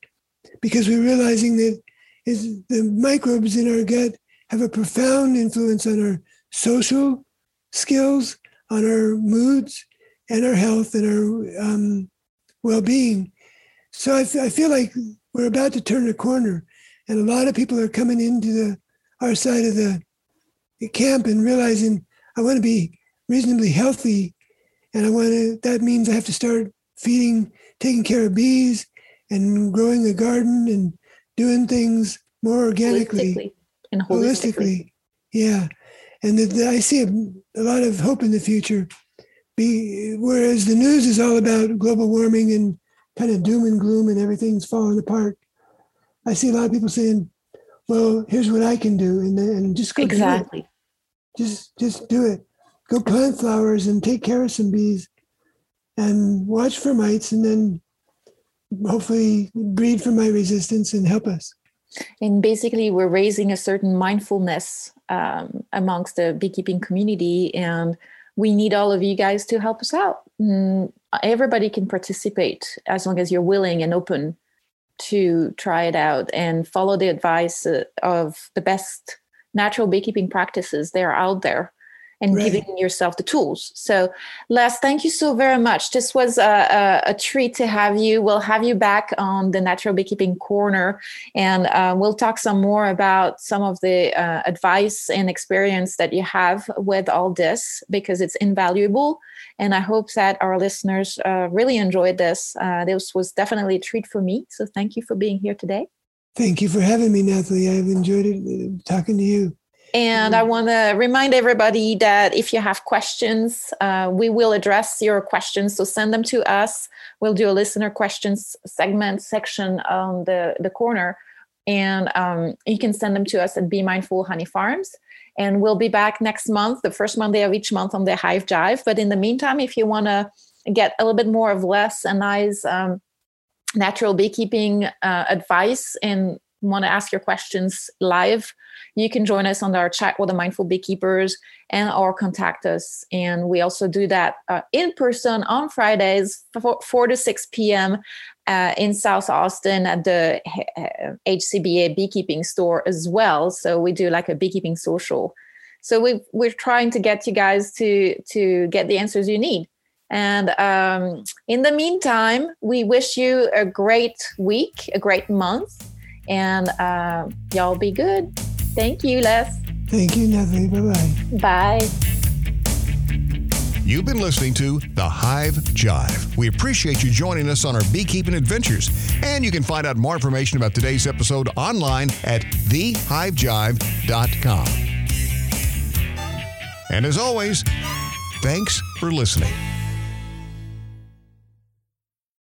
because we're realizing that is the microbes in our gut have a profound influence on our social skills on our moods and our health and our um, well-being. So I, f- I feel like we're about to turn a corner, and a lot of people are coming into the our side of the, the camp and realizing I want to be reasonably healthy, and I want to. That means I have to start feeding, taking care of bees, and growing a garden and doing things more organically
Holistically and holistically.
holistically. Yeah, and I see a, a lot of hope in the future. Be whereas the news is all about global warming and kind of doom and gloom and everything's falling apart. I see a lot of people saying, "Well, here's what I can do," and then and just go do it.
Exactly.
Just just do it. Go plant flowers and take care of some bees, and watch for mites, and then hopefully breed for mite resistance and help us.
And basically we're raising a certain mindfulness um, amongst the beekeeping community and we need all of you guys to help us out. Mm, everybody can participate as long as you're willing and open to try it out and follow the advice uh, of the best natural beekeeping practices that are out there and
Right.
giving yourself the tools. So, Les, thank you so very much. This was a, a, a treat to have you. We'll have you back on the Natural Beekeeping Corner and uh, we'll talk some more about some of the uh, advice and experience that you have with all this because it's invaluable. And I hope that our listeners uh, really enjoyed this. Uh, this was definitely a treat for me. So thank you for being here today.
Thank you for having me, Nathalie. I've enjoyed it uh, talking to you.
And I want to remind everybody that if you have questions, uh, we will address your questions. So send them to us. We'll do a listener questions segment section on the, the corner. And um, you can send them to us at Be Mindful Honey Farms. And we'll be back next month, the first Monday of each month on the Hive Jive. But in the meantime, if you want to get a little bit more of Les and I's um, natural beekeeping uh, advice and want to ask your questions live, you can join us on our chat with the mindful beekeepers and or contact us. And we also do that uh, in person on fridays 4, 4 to 6 p.m uh, in south austin at the hcba beekeeping store as well. So we do like a beekeeping social. So we, we're trying to get you guys to to get the answers you need. And um, in the meantime we wish you a great week a great month and uh, y'all be good Thank you, Les.
Thank you, Nathalie. Bye bye.
Bye.
You've been listening to The Hive Jive. We appreciate you joining us on our beekeeping adventures. And you can find out more information about today's episode online at thehivejive.com. And as always, thanks for listening.